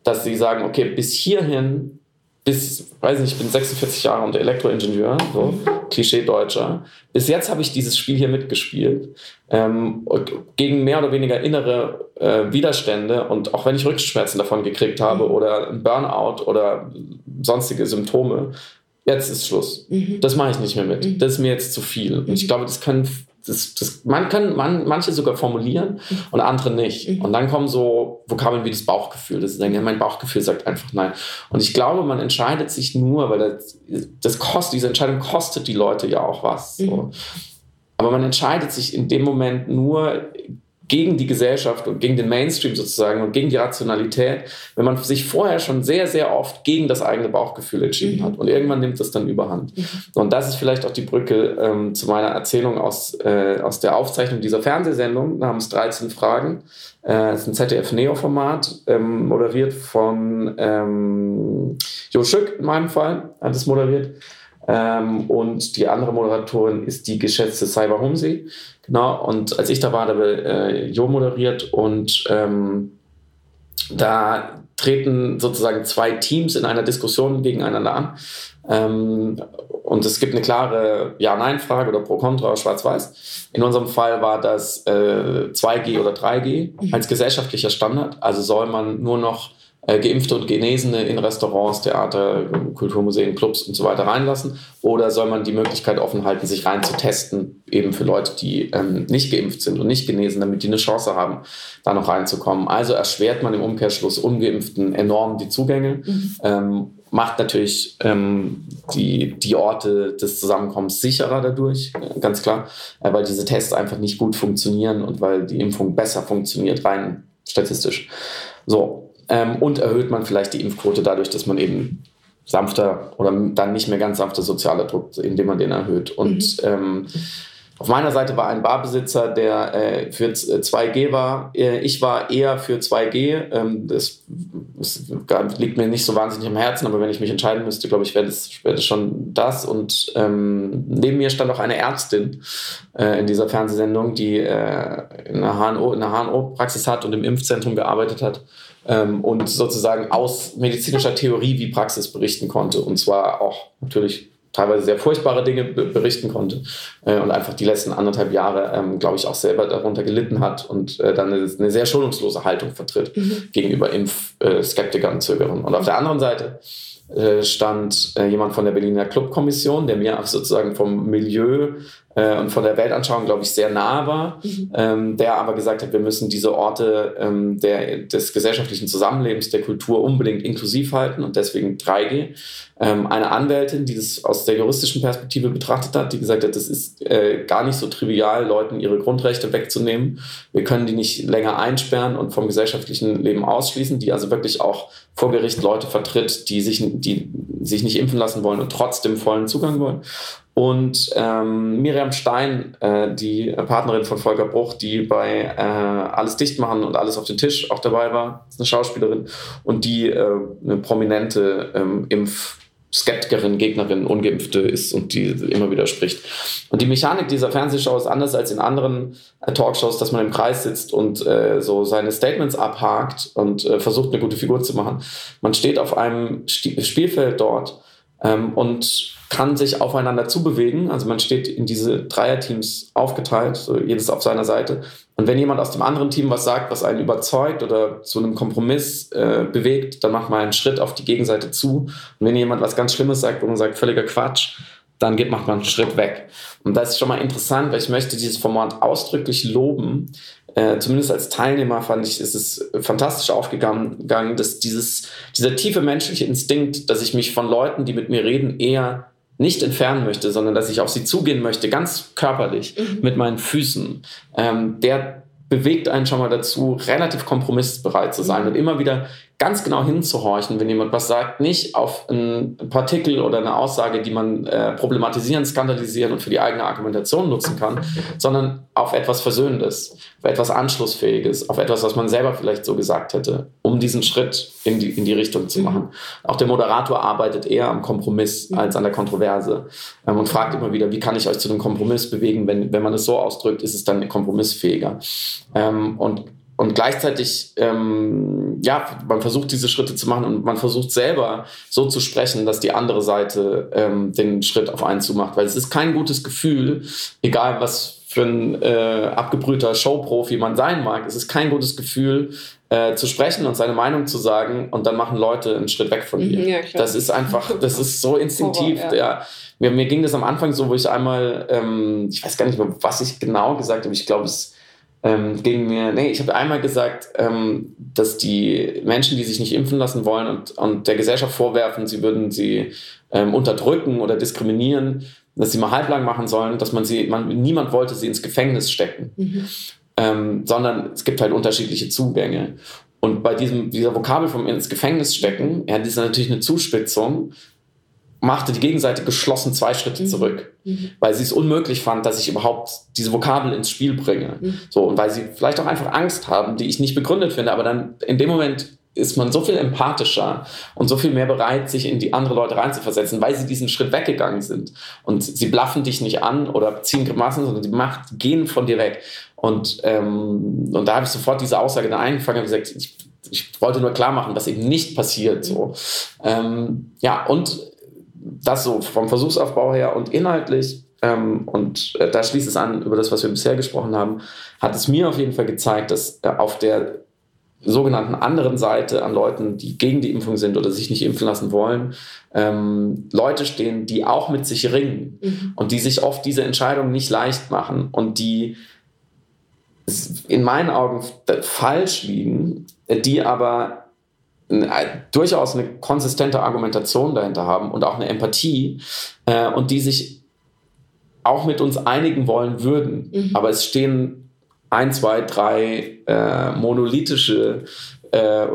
B: Dass sie sagen, okay, bis hierhin bis, weiß nicht, ich bin 46 Jahre und Elektroingenieur, so Klischee-Deutscher. Bis jetzt habe ich dieses Spiel hier mitgespielt, ähm, gegen mehr oder weniger innere äh, Widerstände und auch wenn ich Rückenschmerzen davon gekriegt habe mhm. oder ein Burnout oder sonstige Symptome, jetzt ist Schluss. Mhm. Das mache ich nicht mehr mit. Mhm. Das ist mir jetzt zu viel. Und ich mhm. glaube, das können das, das, man kann man, manche sogar formulieren mhm. und andere nicht. Mhm. Und dann kommen so Vokabeln wie das Bauchgefühl. Das ist dann, ja, mein Bauchgefühl sagt einfach nein. Und ich glaube, man entscheidet sich nur, weil das, das kostet, diese Entscheidung kostet die Leute ja auch was. So. Mhm. Aber man entscheidet sich in dem Moment nur gegen die Gesellschaft und gegen den Mainstream sozusagen und gegen die Rationalität, wenn man sich vorher schon sehr, sehr oft gegen das eigene Bauchgefühl entschieden mhm. hat. Und irgendwann nimmt das dann überhand. Mhm. Und das ist vielleicht auch die Brücke ähm, zu meiner Erzählung aus, äh, aus der Aufzeichnung dieser Fernsehsendung namens 13 Fragen. Äh, das ist ein ZDF-Neo-Format, ähm, moderiert von ähm, Jo Schück in meinem Fall, hat es moderiert. Ähm, und die andere Moderatorin ist die geschätzte Cyber Humsey. Genau, und als ich da war, da wird äh, Jo moderiert und ähm, da treten sozusagen zwei Teams in einer Diskussion gegeneinander an. Ähm, und es gibt eine klare Ja-Nein-Frage oder Pro-Kontra, Schwarz-Weiß. In unserem Fall war das äh, 2G oder 3G mhm. als gesellschaftlicher Standard. Also soll man nur noch äh, Geimpfte und Genesene in Restaurants, Theater, Kulturmuseen, Clubs und so weiter reinlassen? Oder soll man die Möglichkeit offen halten, sich rein zu testen, eben für Leute, die ähm, nicht geimpft sind und nicht genesen, damit die eine Chance haben, da noch reinzukommen? Also erschwert man im Umkehrschluss Ungeimpften enorm die Zugänge. Mhm. Ähm, macht natürlich ähm, die, die Orte des Zusammenkommens sicherer dadurch, äh, ganz klar, äh, weil diese Tests einfach nicht gut funktionieren und weil die Impfung besser funktioniert, rein statistisch. So, ähm, und erhöht man vielleicht die Impfquote dadurch, dass man eben sanfter oder dann nicht mehr ganz sanfter sozialer Druck, indem man den erhöht. Und mhm. ähm, auf meiner Seite war ein Barbesitzer, der äh, für 2G war. Äh, ich war eher für 2G. Ähm, das, das, liegt mir nicht so wahnsinnig am Herzen, aber wenn ich mich entscheiden müsste, glaube ich, wäre das, wär das schon das. Und ähm, neben mir stand auch eine Ärztin äh, in dieser Fernsehsendung, die äh, in einer HNO-Praxis hat und im Impfzentrum gearbeitet hat ähm, und sozusagen aus medizinischer Theorie wie Praxis berichten konnte. Und zwar auch natürlich teilweise sehr furchtbare Dinge berichten konnte äh, und einfach die letzten anderthalb Jahre, ähm, glaube ich, auch selber darunter gelitten hat und äh, dann eine, eine, sehr schonungslose Haltung vertritt mhm. gegenüber Impfskeptikern und Zögerern. Und auf der anderen Seite äh, stand äh, jemand von der Berliner Clubkommission, der mir sozusagen vom Milieu äh, und von der Weltanschauung, glaube ich, sehr nah war, mhm. ähm, der aber gesagt hat, wir müssen diese Orte ähm, der, des gesellschaftlichen Zusammenlebens, der Kultur unbedingt inklusiv halten und deswegen 3G. Ähm, eine Anwältin, die das aus der juristischen Perspektive betrachtet hat, die gesagt hat, das ist äh, gar nicht so trivial, Leuten ihre Grundrechte wegzunehmen. Wir können die nicht länger einsperren und vom gesellschaftlichen Leben ausschließen, die also wirklich auch vor Gericht Leute vertritt, die sich, die sich nicht impfen lassen wollen und trotzdem vollen Zugang wollen. Und ähm, Miriam Stein, äh, die Partnerin von Volker Bruch, die bei äh, Alles dicht machen und alles auf den Tisch auch dabei war, ist eine Schauspielerin und die äh, eine prominente ähm, Impf- Skeptikerin, Gegnerin, Ungeimpfte ist und die immer wieder spricht. Und die Mechanik dieser Fernsehshow ist anders als in anderen äh, Talkshows, dass man im Kreis sitzt und äh, so seine Statements abhakt und äh, versucht, eine gute Figur zu machen. Man steht auf einem St Spielfeld dort ähm, und kann sich aufeinander zubewegen. Also man steht in diese Dreierteams aufgeteilt, so jedes auf seiner Seite. Und wenn jemand aus dem anderen Team was sagt, was einen überzeugt oder zu einem Kompromiss äh, bewegt, dann macht man einen Schritt auf die Gegenseite zu. Und wenn jemand was ganz Schlimmes sagt, wo man sagt, völliger Quatsch, dann geht, macht man einen Schritt weg. Und das ist schon mal interessant, weil ich möchte dieses Format ausdrücklich loben, äh, zumindest als Teilnehmer fand ich, ist es fantastisch aufgegangen, dass dieses, dieser tiefe menschliche Instinkt, dass ich mich von Leuten, die mit mir reden, eher nicht entfernen möchte, sondern dass ich auf sie zugehen möchte, ganz körperlich, mhm. mit meinen Füßen, ähm, der bewegt einen schon mal dazu, relativ kompromissbereit zu sein mhm. und immer wieder ganz genau hinzuhorchen, wenn jemand was sagt, nicht auf ein Partikel oder eine Aussage, die man äh, problematisieren, skandalisieren und für die eigene Argumentation nutzen kann, sondern auf etwas Versöhnendes, auf etwas Anschlussfähiges, auf etwas, was man selber vielleicht so gesagt hätte, um diesen Schritt in die, in die Richtung zu machen. Auch der Moderator arbeitet eher am Kompromiss mhm. als an der Kontroverse ähm, und fragt immer wieder, wie kann ich euch zu einem Kompromiss bewegen? Wenn, wenn man es so ausdrückt, ist es dann kompromissfähiger. Ähm, und und gleichzeitig, ähm, ja, man versucht diese Schritte zu machen und man versucht selber so zu sprechen, dass die andere Seite ähm, den Schritt auf einen zumacht. Weil es ist kein gutes Gefühl, egal was für ein äh, abgebrühter Showprofi man sein mag, es ist kein gutes Gefühl, äh, zu sprechen und seine Meinung zu sagen und dann machen Leute einen Schritt weg von dir. Mhm, ja, das ist einfach, [laughs] das ist so instinktiv. Horror, ja. Der, mir, mir, ging das am Anfang so, wo ich einmal, ähm, ich weiß gar nicht mehr, was ich genau gesagt habe, ich glaube, es ähm, ging mir, nee, ich habe einmal gesagt, ähm, dass die Menschen, die sich nicht impfen lassen wollen und, und der Gesellschaft vorwerfen, sie würden sie ähm, unterdrücken oder diskriminieren, dass sie mal halblang machen sollen, dass man sie, man, niemand wollte sie ins Gefängnis stecken, mhm. ähm, sondern es gibt halt unterschiedliche Zugänge. Und bei diesem, dieser Vokabel vom ins Gefängnis stecken, ja, das ist natürlich eine Zuspitzung, machte die Gegenseite geschlossen zwei Schritte mhm. zurück, mhm. weil sie es unmöglich fand, dass ich überhaupt diese Vokabel ins Spiel bringe. Mhm. So, und weil sie vielleicht auch einfach Angst haben, die ich nicht begründet finde, aber dann in dem Moment ist man so viel empathischer und so viel mehr bereit, sich in die andere Leute reinzuversetzen, weil sie diesen Schritt weggegangen sind. Und sie blaffen dich nicht an oder ziehen Grimassen, sondern sie macht, gehen von dir weg. Und, ähm, und da habe ich sofort diese Aussage da eingefangen und gesagt, ich, ich wollte nur klar machen, was eben nicht passiert. So. Ähm, ja, und das so vom Versuchsaufbau her und inhaltlich, ähm, und äh, da schließt es an über das, was wir bisher gesprochen haben, hat es mir auf jeden Fall gezeigt, dass äh, auf der sogenannten anderen Seite an Leuten, die gegen die Impfung sind oder sich nicht impfen lassen wollen, ähm, Leute stehen, die auch mit sich ringen mhm. und die sich oft diese Entscheidung nicht leicht machen und die in meinen Augen falsch liegen, die aber durchaus eine konsistente Argumentation dahinter haben und auch eine Empathie äh, und die sich auch mit uns einigen wollen würden. Mhm. Aber es stehen ein, zwei, drei äh, monolithische äh,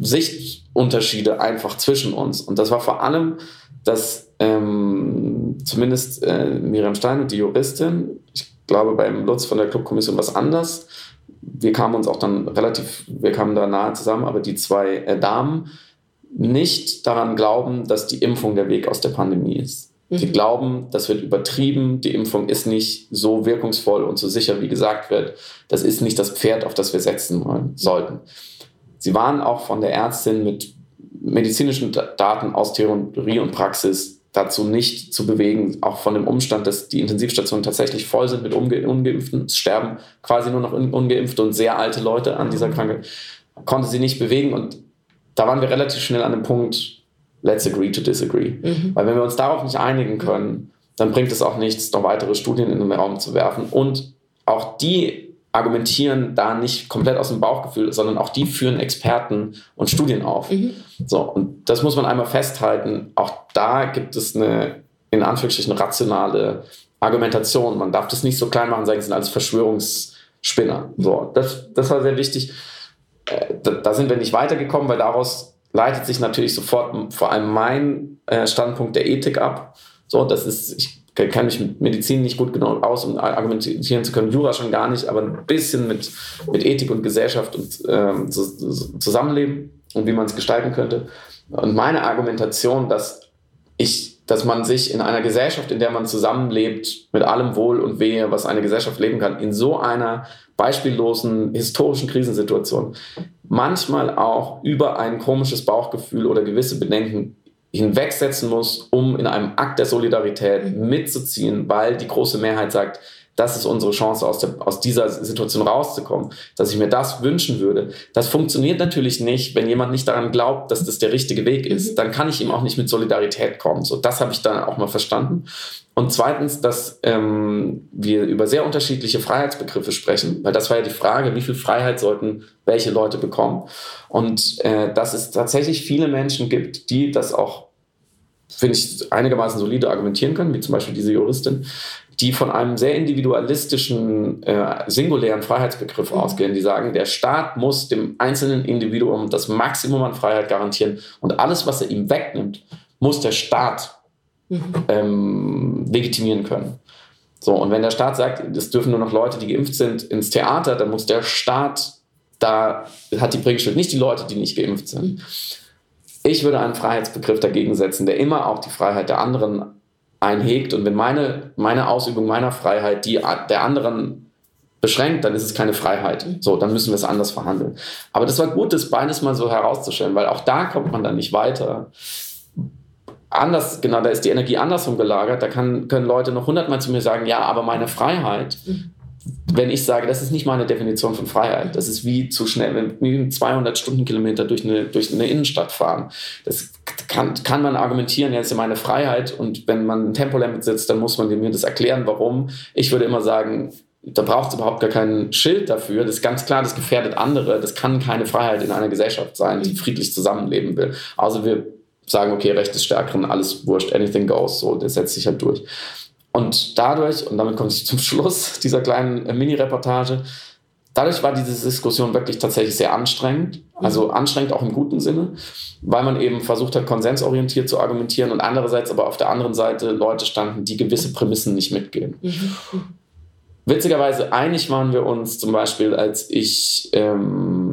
B: Sichtunterschiede einfach zwischen uns. Und das war vor allem, dass ähm, zumindest äh, Miriam Stein und die Juristin, ich glaube beim Lutz von der Clubkommission was anders, wir kamen uns auch dann relativ, wir kamen da nahe zusammen, aber die zwei äh, Damen nicht daran glauben, dass die Impfung der Weg aus der Pandemie ist. Mhm. Die glauben, das wird übertrieben, die Impfung ist nicht so wirkungsvoll und so sicher, wie gesagt wird. Das ist nicht das Pferd, auf das wir setzen wollen, sollten. Sie waren auch von der Ärztin mit medizinischen Daten aus Theorie und Praxis dazu nicht zu bewegen, auch von dem Umstand, dass die Intensivstationen tatsächlich voll sind mit Unge Ungeimpften. Es sterben quasi nur noch Ungeimpfte und sehr alte Leute an dieser Krankheit. Konnte sie nicht bewegen und da waren wir relativ schnell an dem Punkt, let's agree to disagree. Mhm. Weil wenn wir uns darauf nicht einigen können, dann bringt es auch nichts, noch weitere Studien in den Raum zu werfen. Und auch die argumentieren da nicht komplett aus dem Bauchgefühl, sondern auch die führen Experten und Studien auf. Mhm. So, und das muss man einmal festhalten. Auch da gibt es eine, in Anführungsstrichen, rationale Argumentation. Man darf das nicht so klein machen, sagen, sie sind als Verschwörungsspinner. So, das, das war sehr wichtig. Äh, da, da, sind wir nicht weitergekommen, weil daraus leitet sich natürlich sofort vor allem mein äh, Standpunkt der Ethik ab. So, das ist, ich kann mich mit Medizin nicht gut genug aus, um argumentieren zu können, Jura schon gar nicht, aber ein bisschen mit, mit Ethik und Gesellschaft und ähm, Zusammenleben und wie man es gestalten könnte. Und meine Argumentation, dass ich, dass man sich in einer Gesellschaft, in der man zusammenlebt, mit allem Wohl und Wehe, was eine Gesellschaft leben kann, in so einer beispiellosen historischen Krisensituation manchmal auch über ein komisches Bauchgefühl oder gewisse Bedenken hinwegsetzen muss, um in einem Akt der Solidarität mitzuziehen, weil die große Mehrheit sagt, das ist unsere Chance, aus, der, aus dieser Situation rauszukommen, dass ich mir das wünschen würde. Das funktioniert natürlich nicht, wenn jemand nicht daran glaubt, dass das der richtige Weg ist. Mhm. Dann kann ich ihm auch nicht mit Solidarität kommen. So, das habe ich dann auch mal verstanden. Und zweitens, dass ähm, wir über sehr unterschiedliche Freiheitsbegriffe sprechen, weil das war ja die Frage, wie viel Freiheit sollten welche Leute bekommen. Und äh, dass es tatsächlich viele Menschen gibt, die das auch finde ich, einigermaßen solide argumentieren können, wie zum Beispiel diese Juristin, die von einem sehr individualistischen, äh, singulären Freiheitsbegriff mhm. ausgehen, die sagen, der Staat muss dem einzelnen Individuum das Maximum an Freiheit garantieren und alles, was er ihm wegnimmt, muss der Staat mhm. ähm, legitimieren können. So, und wenn der Staat sagt, es dürfen nur noch Leute, die geimpft sind, ins Theater, dann muss der Staat, da hat die Bringschuld nicht die Leute, die nicht geimpft sind. Mhm. Ich würde einen Freiheitsbegriff dagegen setzen, der immer auch die Freiheit der anderen einhegt. Und wenn meine, meine Ausübung meiner Freiheit die der anderen beschränkt, dann ist es keine Freiheit. So, dann müssen wir es anders verhandeln. Aber das war gut, das beides mal so herauszustellen, weil auch da kommt man dann nicht weiter. Anders, genau, da ist die Energie andersrum gelagert. Da kann, können Leute noch hundertmal zu mir sagen, ja, aber meine Freiheit, mhm wenn ich sage, das ist nicht meine Definition von Freiheit, das ist wie zu schnell, wenn 200 Stundenkilometer durch eine, durch eine Innenstadt fahren. Das kann, kann man argumentieren, jetzt ist meine Freiheit und wenn man ein Tempolimit sitzt, dann muss man mir das erklären, warum. Ich würde immer sagen, da braucht es überhaupt gar kein Schild dafür. Das ist ganz klar, das gefährdet andere. Das kann keine Freiheit in einer Gesellschaft sein, die friedlich zusammenleben will. Also wir sagen, okay, Recht des Stärkeren, alles wurscht, anything goes, so, das setzt sich halt durch. Und dadurch, und damit komme ich zum Schluss dieser kleinen Mini-Reportage, dadurch war diese Diskussion wirklich tatsächlich sehr anstrengend. Also mhm. anstrengend auch im guten Sinne, weil man eben versucht hat, konsensorientiert zu argumentieren und andererseits aber auf der anderen Seite Leute standen, die gewisse Prämissen nicht mitgehen. Mhm. Witzigerweise einig waren wir uns zum Beispiel, als ich ähm,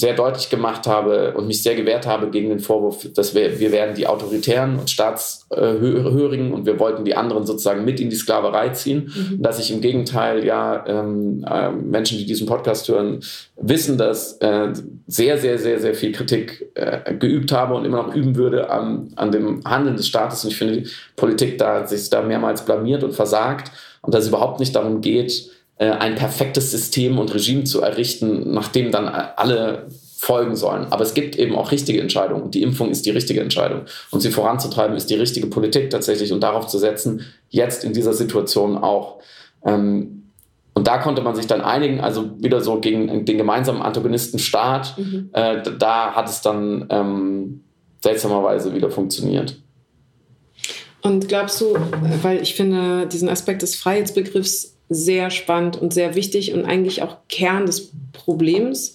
B: sehr deutlich gemacht habe und mich sehr gewehrt habe gegen den Vorwurf, dass wir, wir werden die Autoritären und Staatshörigen und wir wollten die anderen sozusagen mit in die Sklaverei ziehen. Mhm. Dass ich im Gegenteil ja ähm, äh, Menschen, die diesen Podcast hören, wissen, dass äh, sehr, sehr, sehr, sehr viel Kritik äh, geübt habe und immer noch üben würde an, an dem Handeln des Staates. Und ich finde, die Politik da sich da mehrmals blamiert und versagt und dass es überhaupt nicht darum geht, ein perfektes System und Regime zu errichten, nachdem dann alle folgen sollen. Aber es gibt eben auch richtige Entscheidungen. Die Impfung ist die richtige Entscheidung. Und sie voranzutreiben ist die richtige Politik tatsächlich und darauf zu setzen, jetzt in dieser Situation auch. Ähm, und da konnte man sich dann einigen, also wieder so gegen den gemeinsamen Antagonisten Staat. Mhm. Äh, da hat es dann ähm, seltsamerweise wieder funktioniert.
C: Und glaubst du, weil ich finde diesen Aspekt des Freiheitsbegriffs sehr spannend und sehr wichtig und eigentlich auch Kern des Problems.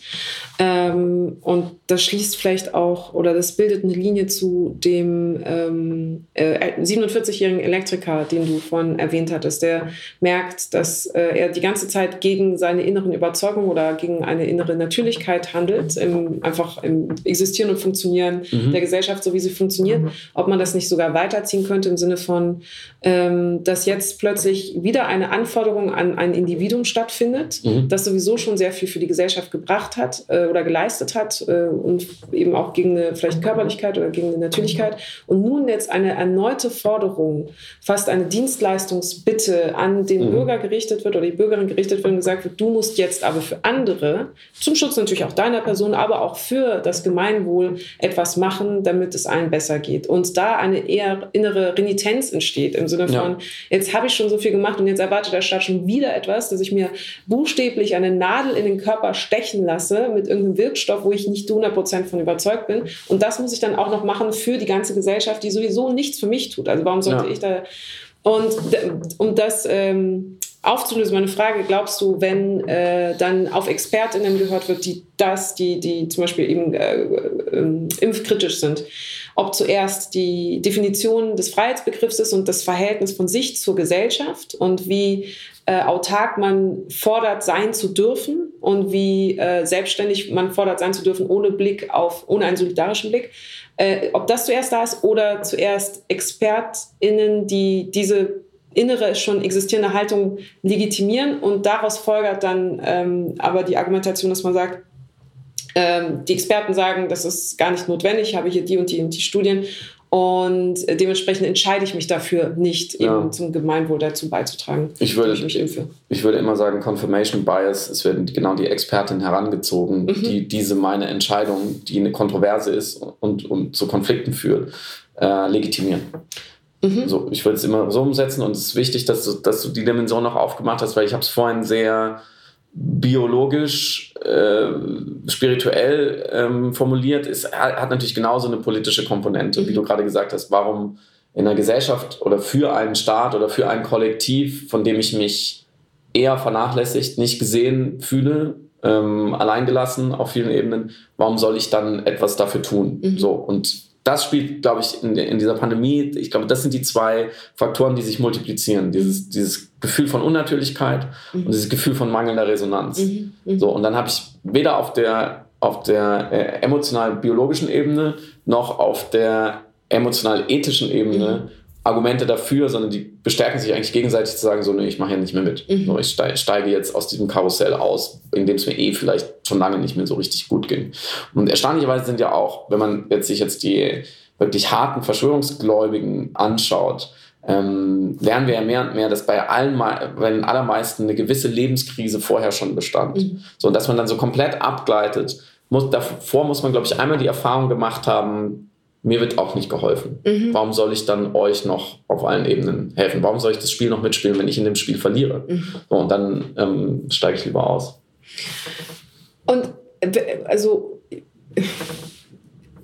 C: Ähm, und das schließt vielleicht auch oder das bildet eine Linie zu dem ähm, äh, 47-jährigen Elektriker, den du vorhin erwähnt hattest, der merkt, dass äh, er die ganze Zeit gegen seine inneren Überzeugungen oder gegen eine innere Natürlichkeit handelt, im, einfach im Existieren und Funktionieren mhm. der Gesellschaft, so wie sie funktioniert. Mhm. Ob man das nicht sogar weiterziehen könnte im Sinne von, ähm, dass jetzt plötzlich wieder eine Anforderung an ein Individuum stattfindet, mhm. das sowieso schon sehr viel für die Gesellschaft gebracht hat äh, oder geleistet hat äh, und eben auch gegen eine vielleicht Körperlichkeit oder gegen eine Natürlichkeit. Und nun jetzt eine erneute Forderung, fast eine Dienstleistungsbitte an den mhm. Bürger gerichtet wird oder die Bürgerin gerichtet wird und gesagt wird, du musst jetzt aber für andere, zum Schutz natürlich auch deiner Person, aber auch für das Gemeinwohl etwas machen, damit es allen besser geht. Und da eine eher innere Renitenz entsteht im Sinne von, ja. jetzt habe ich schon so viel gemacht und jetzt erwartet der Staat schon wieder etwas, dass ich mir buchstäblich eine Nadel in den Körper stechen lasse mit irgendeinem Wirkstoff, wo ich nicht 100% von überzeugt bin. Und das muss ich dann auch noch machen für die ganze Gesellschaft, die sowieso nichts für mich tut. Also warum sollte ja. ich da... Und um das ähm, aufzulösen, meine Frage, glaubst du, wenn äh, dann auf ExpertInnen gehört wird, die das, die, die zum Beispiel eben äh, äh, impfkritisch sind, ob zuerst die Definition des Freiheitsbegriffs ist und das Verhältnis von sich zur Gesellschaft und wie äh, autark man fordert sein zu dürfen und wie äh, selbstständig man fordert sein zu dürfen ohne Blick auf, ohne einen solidarischen Blick. Äh, ob das zuerst da ist oder zuerst ExpertInnen, die diese innere schon existierende Haltung legitimieren und daraus folgert dann ähm, aber die Argumentation, dass man sagt, ähm, die Experten sagen, das ist gar nicht notwendig, ich habe hier die und die und die Studien und dementsprechend entscheide ich mich dafür, nicht ja. eben zum Gemeinwohl dazu beizutragen,
B: ich würde, ich mich impfe. Ich würde immer sagen, Confirmation Bias, es werden genau die Expertin herangezogen, mhm. die diese meine Entscheidung, die eine Kontroverse ist und, und zu Konflikten führt, äh, legitimieren. Mhm. So, ich würde es immer so umsetzen und es ist wichtig, dass du, dass du die Dimension noch aufgemacht hast, weil ich habe es vorhin sehr biologisch, äh, spirituell ähm, formuliert, ist, hat natürlich genauso eine politische Komponente, mhm. wie du gerade gesagt hast. Warum in einer Gesellschaft oder für einen Staat oder für ein Kollektiv, von dem ich mich eher vernachlässigt, nicht gesehen fühle, ähm, alleingelassen auf vielen Ebenen, warum soll ich dann etwas dafür tun? Mhm. So und das spielt, glaube ich, in, in, dieser Pandemie, ich glaube, das sind die zwei Faktoren, die sich multiplizieren. Dieses, dieses Gefühl von Unnatürlichkeit mhm. und dieses Gefühl von mangelnder Resonanz. Mhm. Mhm. So, und dann habe ich weder auf der, auf der äh, emotional-biologischen Ebene noch auf der emotional-ethischen Ebene mhm. Argumente dafür, sondern die bestärken sich eigentlich gegenseitig zu sagen, so, nee, ich mache hier nicht mehr mit. Mhm. So, ich steige jetzt aus diesem Karussell aus, in dem es mir eh vielleicht schon lange nicht mehr so richtig gut ging. Und erstaunlicherweise sind ja auch, wenn man jetzt sich jetzt die wirklich harten Verschwörungsgläubigen anschaut, ähm, lernen wir ja mehr und mehr, dass bei allen, bei den allermeisten eine gewisse Lebenskrise vorher schon bestand. Mhm. So, dass man dann so komplett abgleitet. Muss, davor muss man, glaube ich, einmal die Erfahrung gemacht haben, mir wird auch nicht geholfen. Mhm. Warum soll ich dann euch noch auf allen Ebenen helfen? Warum soll ich das Spiel noch mitspielen, wenn ich in dem Spiel verliere? Mhm. So, und dann ähm, steige ich lieber aus.
C: Und äh, also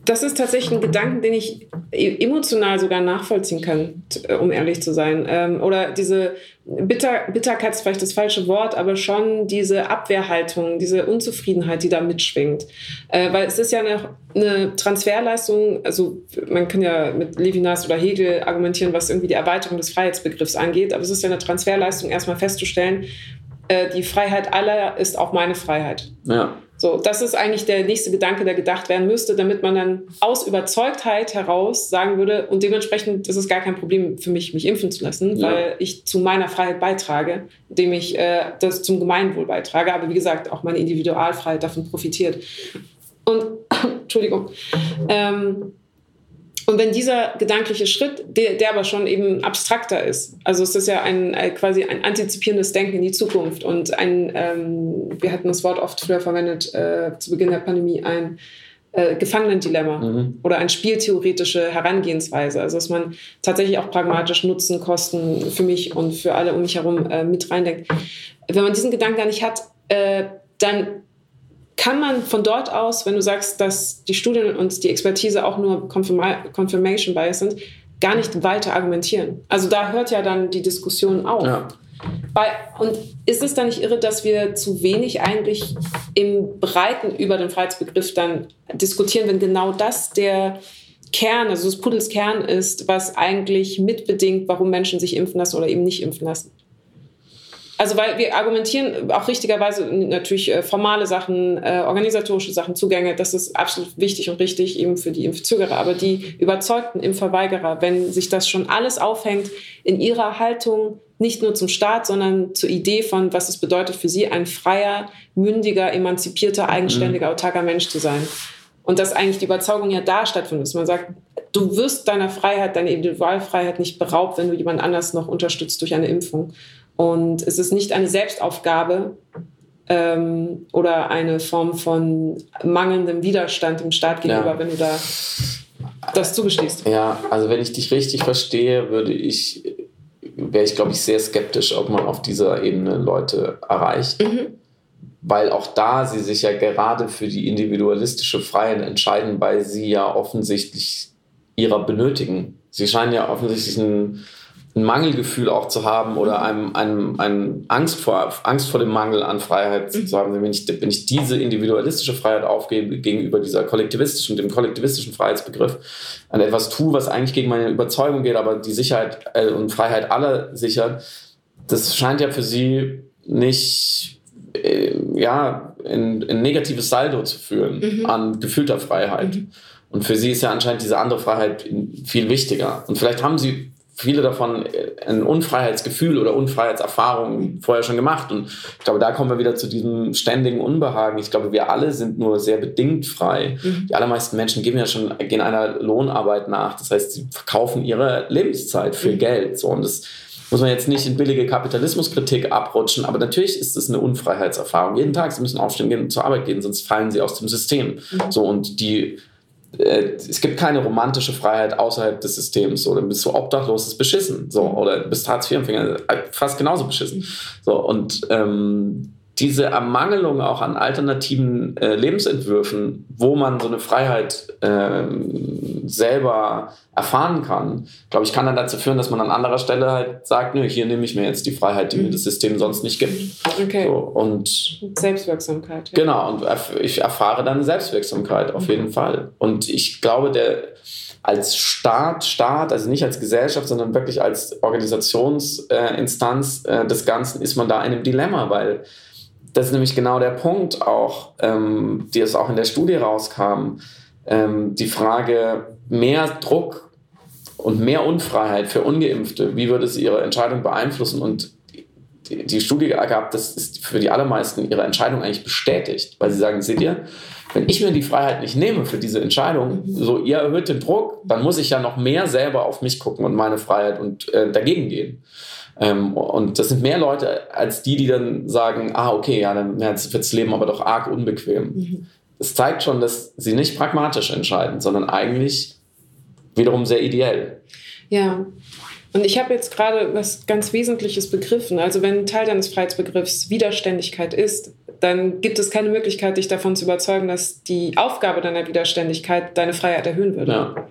C: das ist tatsächlich ein Gedanken, den ich e-, emotional sogar nachvollziehen kann, um ehrlich zu sein. Ähm, oder diese Bitter, Bitterkeit ist vielleicht das falsche Wort, aber schon diese Abwehrhaltung, diese Unzufriedenheit, die da mitschwingt. Äh, weil es ist ja eine, eine Transferleistung, also man kann ja mit Levinas oder Hegel argumentieren, was irgendwie die Erweiterung des Freiheitsbegriffs angeht, aber es ist ja eine Transferleistung, erstmal festzustellen, äh, die Freiheit aller ist auch meine Freiheit.
B: Ja.
C: So, das ist eigentlich der nächste Gedanke, der gedacht werden müsste, damit man dann aus Überzeugtheit heraus sagen würde, und dementsprechend ist es gar kein Problem für mich, mich impfen zu lassen, ja. weil ich zu meiner Freiheit beitrage, indem ich äh, das zum Gemeinwohl beitrage. Aber wie gesagt, auch meine Individualfreiheit davon profitiert. Und, [coughs] Entschuldigung. Ähm, Und wenn dieser gedankliche Schritt, der, der aber schon eben abstrakter ist, also es ist ja ein äh, quasi ein antizipierendes Denken in die Zukunft und ein, ähm, wir hatten das Wort oft früher verwendet, äh, zu Beginn der Pandemie, ein äh, Gefangenendilemma mhm. oder eine spieltheoretische Herangehensweise. Also dass man tatsächlich auch pragmatisch Nutzen, Kosten für mich und für alle um mich herum äh, mit reindenkt. Wenn man diesen Gedanken gar nicht hat, äh, dann kann man von dort aus, wenn du sagst, dass die Studien und die Expertise auch nur Confirma Confirmation Bias sind, gar nicht weiter argumentieren. Also da hört ja dann die Diskussion auf. Ja. Bei, und ist es dann nicht irre, dass wir zu wenig eigentlich im Breiten über den Freiheitsbegriff dann diskutieren, wenn genau das der Kern, also das Pudels Kern ist, was eigentlich mitbedingt, warum Menschen sich impfen lassen oder eben nicht impfen lassen? Also weil wir argumentieren auch richtigerweise natürlich äh, formale Sachen, äh, organisatorische Sachen, Zugänge, das ist absolut wichtig und richtig eben für die Impfzögerer. Aber die überzeugten Impfverweigerer, wenn sich das schon alles aufhängt in ihrer Haltung, nicht nur zum Staat, sondern zur Idee von, was es bedeutet für sie, ein freier, mündiger, emanzipierter, eigenständiger, mhm. autarker Mensch zu sein. Und dass eigentlich die Überzeugung ja da stattfindet, dass man sagt, du wirst deiner Freiheit, deiner Individualfreiheit nicht beraubt, wenn du jemand anders noch unterstützt durch eine Impfung. Und es ist nicht eine Selbstaufgabe ähm, oder eine Form von mangelndem Widerstand dem Staat gegenüber, ja. wenn du da das zugestehst.
B: Ja, also wenn ich dich richtig verstehe, würde ich, wäre ich, glaube ich, sehr skeptisch, ob man auf dieser Ebene Leute erreicht. Mhm. Weil auch da sie sich ja gerade für die individualistische Freiheit entscheiden, weil sie ja offensichtlich ihrer benötigen. Sie scheinen ja offensichtlich ein ein Mangelgefühl auch zu haben oder einem, einem, einem Angst, vor, Angst vor dem Mangel an Freiheit mhm. zu haben. Wenn ich, wenn ich diese individualistische Freiheit aufgebe gegenüber dieser kollektivistischen, dem kollektivistischen Freiheitsbegriff, an etwas tue, was eigentlich gegen meine Überzeugung geht, aber die Sicherheit äh, und Freiheit aller sichert, das scheint ja für sie nicht äh, ja, in, in negatives Saldo zu führen mhm. an gefühlter Freiheit. Mhm. Und für sie ist ja anscheinend diese andere Freiheit viel wichtiger. Und vielleicht haben sie viele davon äh, ein Unfreiheitsgefühl oder Unfreiheitserfahrungen vorher schon gemacht. Und ich glaube, da kommen wir wieder zu diesem ständigen Unbehagen. Ich glaube, wir alle sind nur sehr bedingt frei. Mhm. Die allermeisten Menschen gehen ja schon, gehen einer Lohnarbeit nach. Das heißt, sie verkaufen ihre Lebenszeit für mhm. Geld. So, und das muss man jetzt nicht in billige Kapitalismuskritik abrutschen, aber natürlich ist es eine Unfreiheitserfahrung. Jeden Tag, sie müssen aufstehen gehen zur Arbeit gehen, sonst fallen sie aus dem System. Mhm. So, und die es gibt keine romantische Freiheit außerhalb des Systems. So, dann bist du obdachlos, ist beschissen. So, oder bist Hartz-IV-Empfänger, fast genauso beschissen. So, und ähm, diese Ermangelung auch an alternativen äh, Lebensentwürfen, wo man so eine Freiheit äh, selber erfahren kann, glaube ich, kann dann dazu führen, dass man an anderer Stelle halt sagt, nö, hier nehme ich mir jetzt die Freiheit, die mhm. mir das System sonst nicht gibt.
C: Okay.
B: So, und
C: Selbstwirksamkeit.
B: Ja. Genau, und ich erfahre dann Selbstwirksamkeit auf mhm. jeden Fall. Und ich glaube, der als Staat, Staat, also nicht als Gesellschaft, sondern wirklich als Organisationsinstanz äh, des Ganzen ist man da in einem Dilemma, weil das ist nämlich genau der Punkt auch, ähm, die es auch in der Studie rauskam. Ähm, die Frage, mehr Druck und mehr Unfreiheit für Ungeimpfte, wie würde es ihre Entscheidung beeinflussen? Und die, die Studie ergab, das ist für die allermeisten ihre Entscheidung eigentlich bestätigt, weil sie sagen, seht ihr, wenn ich mir die Freiheit nicht nehme für diese Entscheidung, so ihr erhöht den Druck, dann muss ich ja noch mehr selber auf mich gucken und meine Freiheit und äh, dagegen gehen. Ähm, und das sind mehr Leute als die, die dann sagen, ah, okay, ja, dann wird das Leben aber doch arg unbequem. Mhm. Das zeigt schon, dass sie nicht pragmatisch entscheiden, sondern eigentlich wiederum sehr ideell.
C: Ja, und ich habe jetzt gerade was ganz Wesentliches begriffen. Also wenn Teil deines Freiheitsbegriffs Widerständigkeit ist, dann gibt es keine Möglichkeit, dich davon zu überzeugen, dass die Aufgabe deiner Widerständigkeit deine Freiheit erhöhen würde. Ja.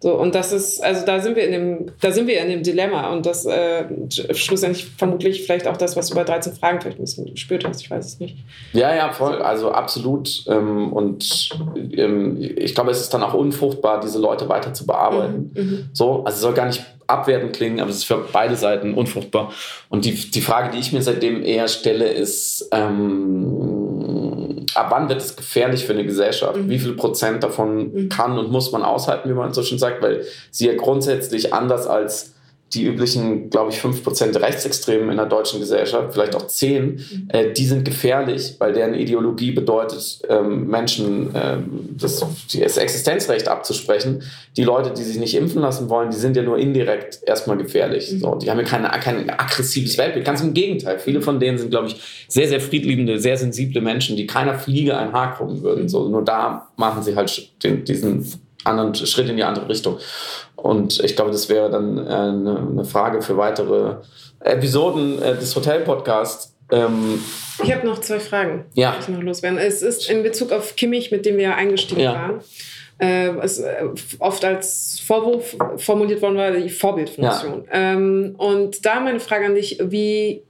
C: So, und das ist, also da sind wir in dem, da sind wir in dem Dilemma und das äh, schlussendlich vermutlich vielleicht auch das, was du bei 13 Fragen vielleicht ein bisschen gespürt hast, ich weiß es nicht.
B: Ja, ja, voll, also absolut. Ähm, und ähm, ich glaube, es ist dann auch unfruchtbar, diese Leute weiter zu bearbeiten. Mhm, mhm. so, also es soll gar nicht abwertend klingen, aber es ist für beide Seiten unfruchtbar. Und die, die Frage, die ich mir seitdem eher stelle, ist, ähm, ab wann wird es gefährlich für eine Gesellschaft? Mhm. Wie viel Prozent davon mhm. kann und muss man aushalten, wie man so schön sagt, weil sie ja grundsätzlich anders als die üblichen, glaube ich, 5% Rechtsextremen in der deutschen Gesellschaft, vielleicht auch 10, mhm. äh, die sind gefährlich, weil deren Ideologie bedeutet, ähm, Menschen ähm, das, das, Existenzrecht abzusprechen. Die Leute, die sich nicht impfen lassen wollen, die sind ja nur indirekt erstmal gefährlich. Mhm. So, die haben ja keine, kein aggressives Weltbild. Ganz im Gegenteil. Viele von denen sind, glaube ich, sehr, sehr friedliebende, sehr sensible Menschen, die keiner Fliege ein Haar krummen würden. Mhm. So, nur da machen sie halt den, diesen anderen Schritt in die andere Richtung. Und ich glaube, das wäre dann äh, eine, Frage für weitere Episoden äh, des Hotel-Podcasts. Ähm,
C: ich habe noch zwei Fragen,
B: ja.
C: die ich noch loswerden. Es ist in Bezug auf Kimmich, mit dem wir ja eingestiegen ja. waren. Äh, es äh, oft als Vorwurf formuliert worden war, die Vorbildfunktion. Ja. Ähm, und da meine Frage an dich, wie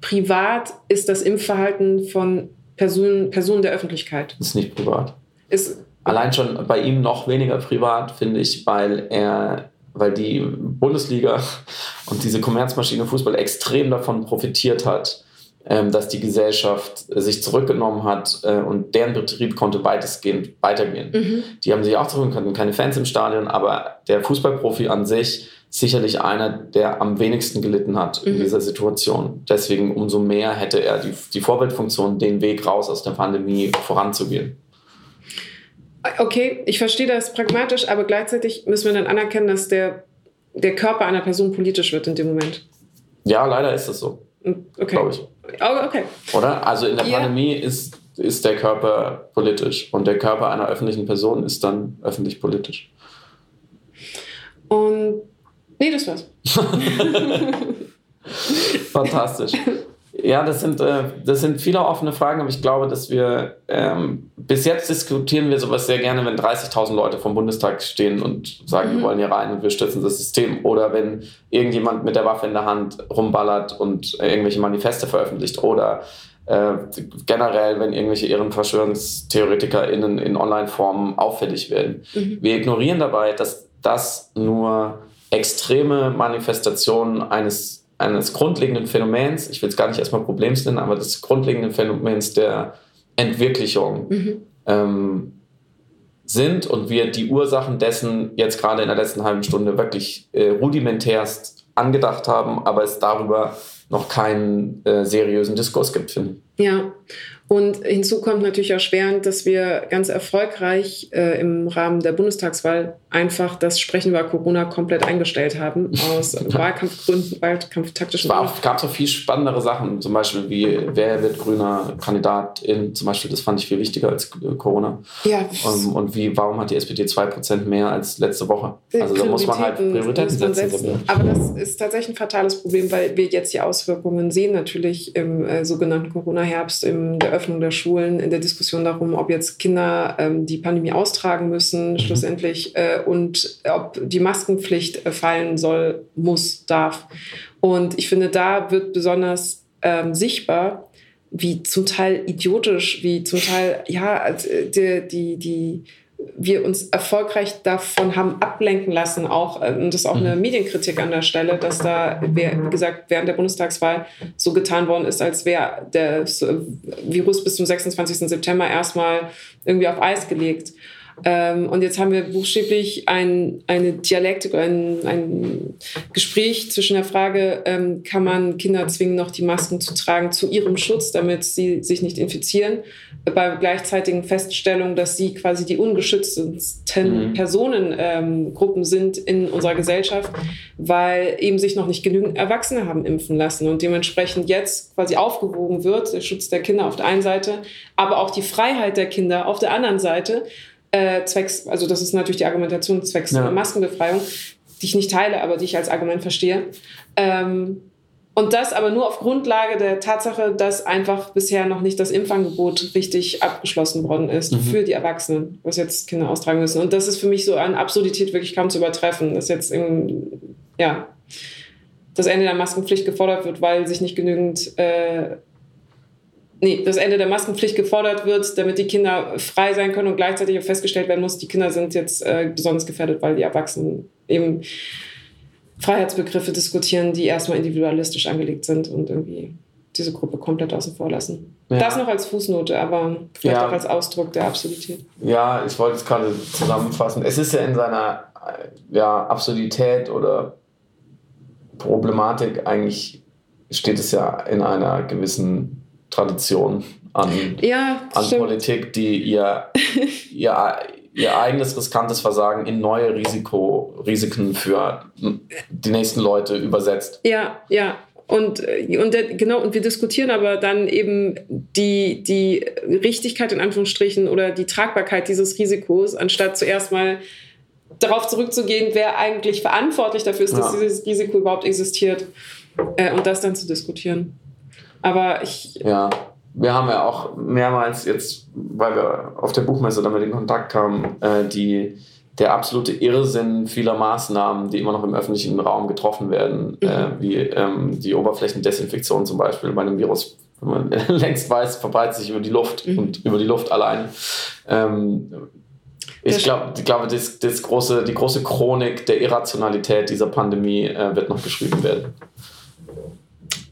C: privat ist das Impfverhalten von Personen, Personen der Öffentlichkeit?
B: Ist nicht privat.
C: Ist
B: Allein schon bei ihm noch weniger privat, finde ich, weil er, weil die Bundesliga [laughs] und diese Kommerzmaschine Fußball extrem davon profitiert hat, ähm, dass die Gesellschaft sich zurückgenommen hat äh, und deren Betrieb konnte weitestgehend weitergehen. Mhm. Die haben sich auch zurückgenommen, keine Fans im Stadion, aber der Fußballprofi an sich sicherlich einer, der am wenigsten gelitten hat in mhm. dieser Situation. Deswegen umso mehr hätte er die, die Vorbildfunktion, den Weg raus aus der Pandemie voranzugehen.
C: Okay, ich verstehe das pragmatisch, aber gleichzeitig müssen wir dann anerkennen, dass der, der Körper einer Person politisch wird in dem Moment.
B: Ja, leider ist es so.
C: Hm, okay.
B: Glaube ich.
C: Oh, okay.
B: Oder? Also in der yeah. Pandemie ist, ist der Körper politisch und der Körper einer öffentlichen Person ist dann öffentlich politisch.
C: Und. Nee, das war's. [laughs]
B: Fantastisch. [laughs] Ja, das sind, äh, das sind viele offene Fragen, aber ich glaube, dass wir ähm, bis jetzt diskutieren wir sowas sehr gerne, wenn 30.000 Leute vom Bundestag stehen und sagen, mhm. wir wollen hier rein und wir stützen das System. Oder wenn irgendjemand mit der Waffe in der Hand rumballert und irgendwelche Manifeste veröffentlicht. Oder äh, generell, wenn irgendwelche IhrenverschwörungstheoretikerInnen in Online-Formen auffällig werden. Mhm. Wir ignorieren dabei, dass das nur extreme Manifestationen eines eines grundlegenden Phänomens, ich will es gar nicht erstmal Problems nennen, aber des grundlegenden Phänomens der Entwirklichung mhm. ähm, sind und wir die Ursachen dessen jetzt gerade in der letzten halben Stunde wirklich äh, rudimentärst angedacht haben, aber es darüber noch keinen äh, seriösen Diskurs gibt, finde
C: ich. Ja, und hinzu kommt natürlich erschwerend, dass wir ganz erfolgreich äh, im Rahmen der Bundestagswahl einfach das Sprechen über Corona komplett eingestellt haben, aus [laughs] Wahlkampfgründen, Wahlkampftaktischen
B: Gründen. Es gab so viel spannendere Sachen, zum Beispiel wie, wer wird grüner Kandidat in, zum Beispiel, das fand ich viel wichtiger als äh, Corona.
C: Ja.
B: Um, und wie, warum hat die SPD 2% mehr als letzte Woche? Also da muss man halt Prioritäten setzen. setzen.
C: Aber das ist tatsächlich ein fatales Problem, weil wir jetzt die Auswirkungen sehen, natürlich im äh, sogenannten Corona-Herbst, in der Öffnung der Schulen, in der Diskussion darum, ob jetzt Kinder ähm, die Pandemie austragen müssen, mhm. schlussendlich, äh, und ob die Maskenpflicht äh, fallen soll, muss, darf. Und ich finde, da wird besonders ähm, sichtbar, wie zum Teil idiotisch, wie zum Teil, ja, äh, die, die, die wir uns erfolgreich davon haben ablenken lassen, auch, äh, und das ist auch eine mhm. Medienkritik an der Stelle, dass da, wie gesagt, während der Bundestagswahl so getan worden ist, als wäre der Virus bis zum 26. September erstmal irgendwie auf Eis gelegt. Ähm, und jetzt haben wir buchstäblich ein, eine Dialektik, ein, ein Gespräch zwischen der Frage, ähm, kann man Kinder zwingen, noch die Masken zu tragen zu ihrem Schutz, damit sie sich nicht infizieren, bei gleichzeitigen Feststellung, dass sie quasi die ungeschütztesten mhm. Personengruppen ähm, sind in unserer Gesellschaft, weil eben sich noch nicht genügend Erwachsene haben impfen lassen und dementsprechend jetzt quasi aufgewogen wird, der Schutz der Kinder auf der einen Seite, aber auch die Freiheit der Kinder auf der anderen Seite äh, zwecks, also das ist natürlich die Argumentation zwecks ja. Maskenbefreiung, die ich nicht teile, aber die ich als Argument verstehe. Ähm, und das aber nur auf Grundlage der Tatsache, dass einfach bisher noch nicht das Impfangebot richtig abgeschlossen worden ist mhm. für die Erwachsenen, was jetzt Kinder austragen müssen. Und das ist für mich so eine Absurdität wirklich kaum zu übertreffen, dass jetzt im, ja, das Ende der Maskenpflicht gefordert wird, weil sich nicht genügend äh, nee, das Ende der Maskenpflicht gefordert wird, damit die Kinder frei sein können und gleichzeitig auch festgestellt werden muss, die Kinder sind jetzt äh, besonders gefährdet, weil die Erwachsenen eben Freiheitsbegriffe diskutieren, die erstmal individualistisch angelegt sind und irgendwie diese Gruppe komplett außen vor lassen. Ja. Das noch als Fußnote, aber vielleicht ja. auch als Ausdruck der Absurdität.
B: Ja, ich wollte es gerade zusammenfassen. Es ist ja in seiner ja, Absurdität oder Problematik eigentlich steht es ja in einer gewissen Tradition an,
C: Ja,
B: an. Politik, die ihr, [laughs] ihr, ihr eigenes riskantes Versagen in neue Risiko, Risiken für die nächsten Leute übersetzt.
C: Ja, ja. Und, und der, genau, und wir diskutieren aber dann eben die, die Richtigkeit in Anführungsstrichen oder die Tragbarkeit dieses Risikos, anstatt zuerst mal darauf zurückzugehen, wer eigentlich verantwortlich dafür ist, dass
B: Ja.
C: dieses Risiko überhaupt existiert äh, und das dann zu diskutieren. Aber ich,
B: Ja, wir haben ja auch mehrmals jetzt, weil wir auf der Buchmesse damit in Kontakt kamen, äh, die, der absolute Irrsinn vieler Maßnahmen, die immer noch im öffentlichen Raum getroffen werden, äh, wie ähm, die Oberflächendesinfektion zum Beispiel bei einem Virus, wenn man [laughs] längst weiß, verbreitet sich über die Luft
C: Mhm.
B: und über die Luft allein. Ähm, ich glaube, ich glaube das, das große, die große Chronik der Irrationalität dieser Pandemie äh, wird noch geschrieben werden.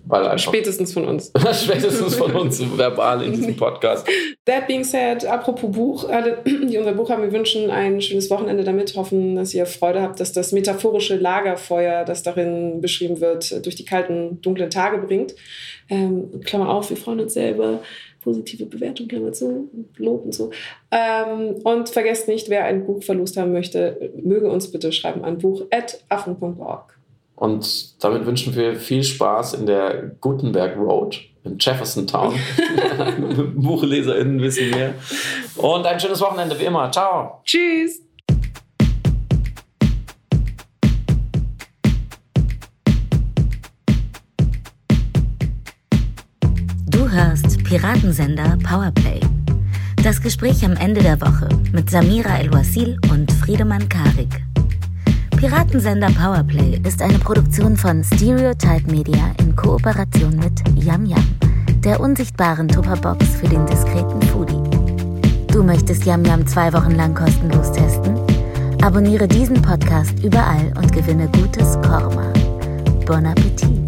B: Weil einfach
C: spätestens von uns. [laughs]
B: Spätestens von uns [laughs] verbal in diesem Podcast.
C: That being said, apropos Buch, alle, [clears throat] die unser Buch haben, wir wünschen ein schönes Wochenende damit, hoffen, dass ihr Freude habt, dass das metaphorische Lagerfeuer, das darin beschrieben wird, durch die kalten, dunklen Tage bringt. Ähm, Klammer auf, wir freuen uns selber. Positive Bewertung, Klammer zu, Lob und so. Ähm, und vergesst nicht, wer ein Buch verlost haben möchte, möge uns bitte schreiben an buch.affen.org.
B: Und damit wünschen wir viel Spaß in der Gutenberg Road in Jefferson Town. [laughs] BuchleserInnen wissen mehr. Und ein schönes Wochenende wie immer. Ciao.
C: Tschüss!
A: Du hörst Piratensender Powerplay. Das Gespräch am Ende der Woche mit Samira El-Wasil und Friedemann Karik. Piratensender Powerplay ist eine Produktion von Stereotype Media in Kooperation mit Yam Yam, der unsichtbaren Tupperbox für den diskreten Foodie. Du möchtest Yam Yam zwei Wochen lang kostenlos testen? Abonniere diesen Podcast überall und gewinne gutes Korma. Bon Appetit!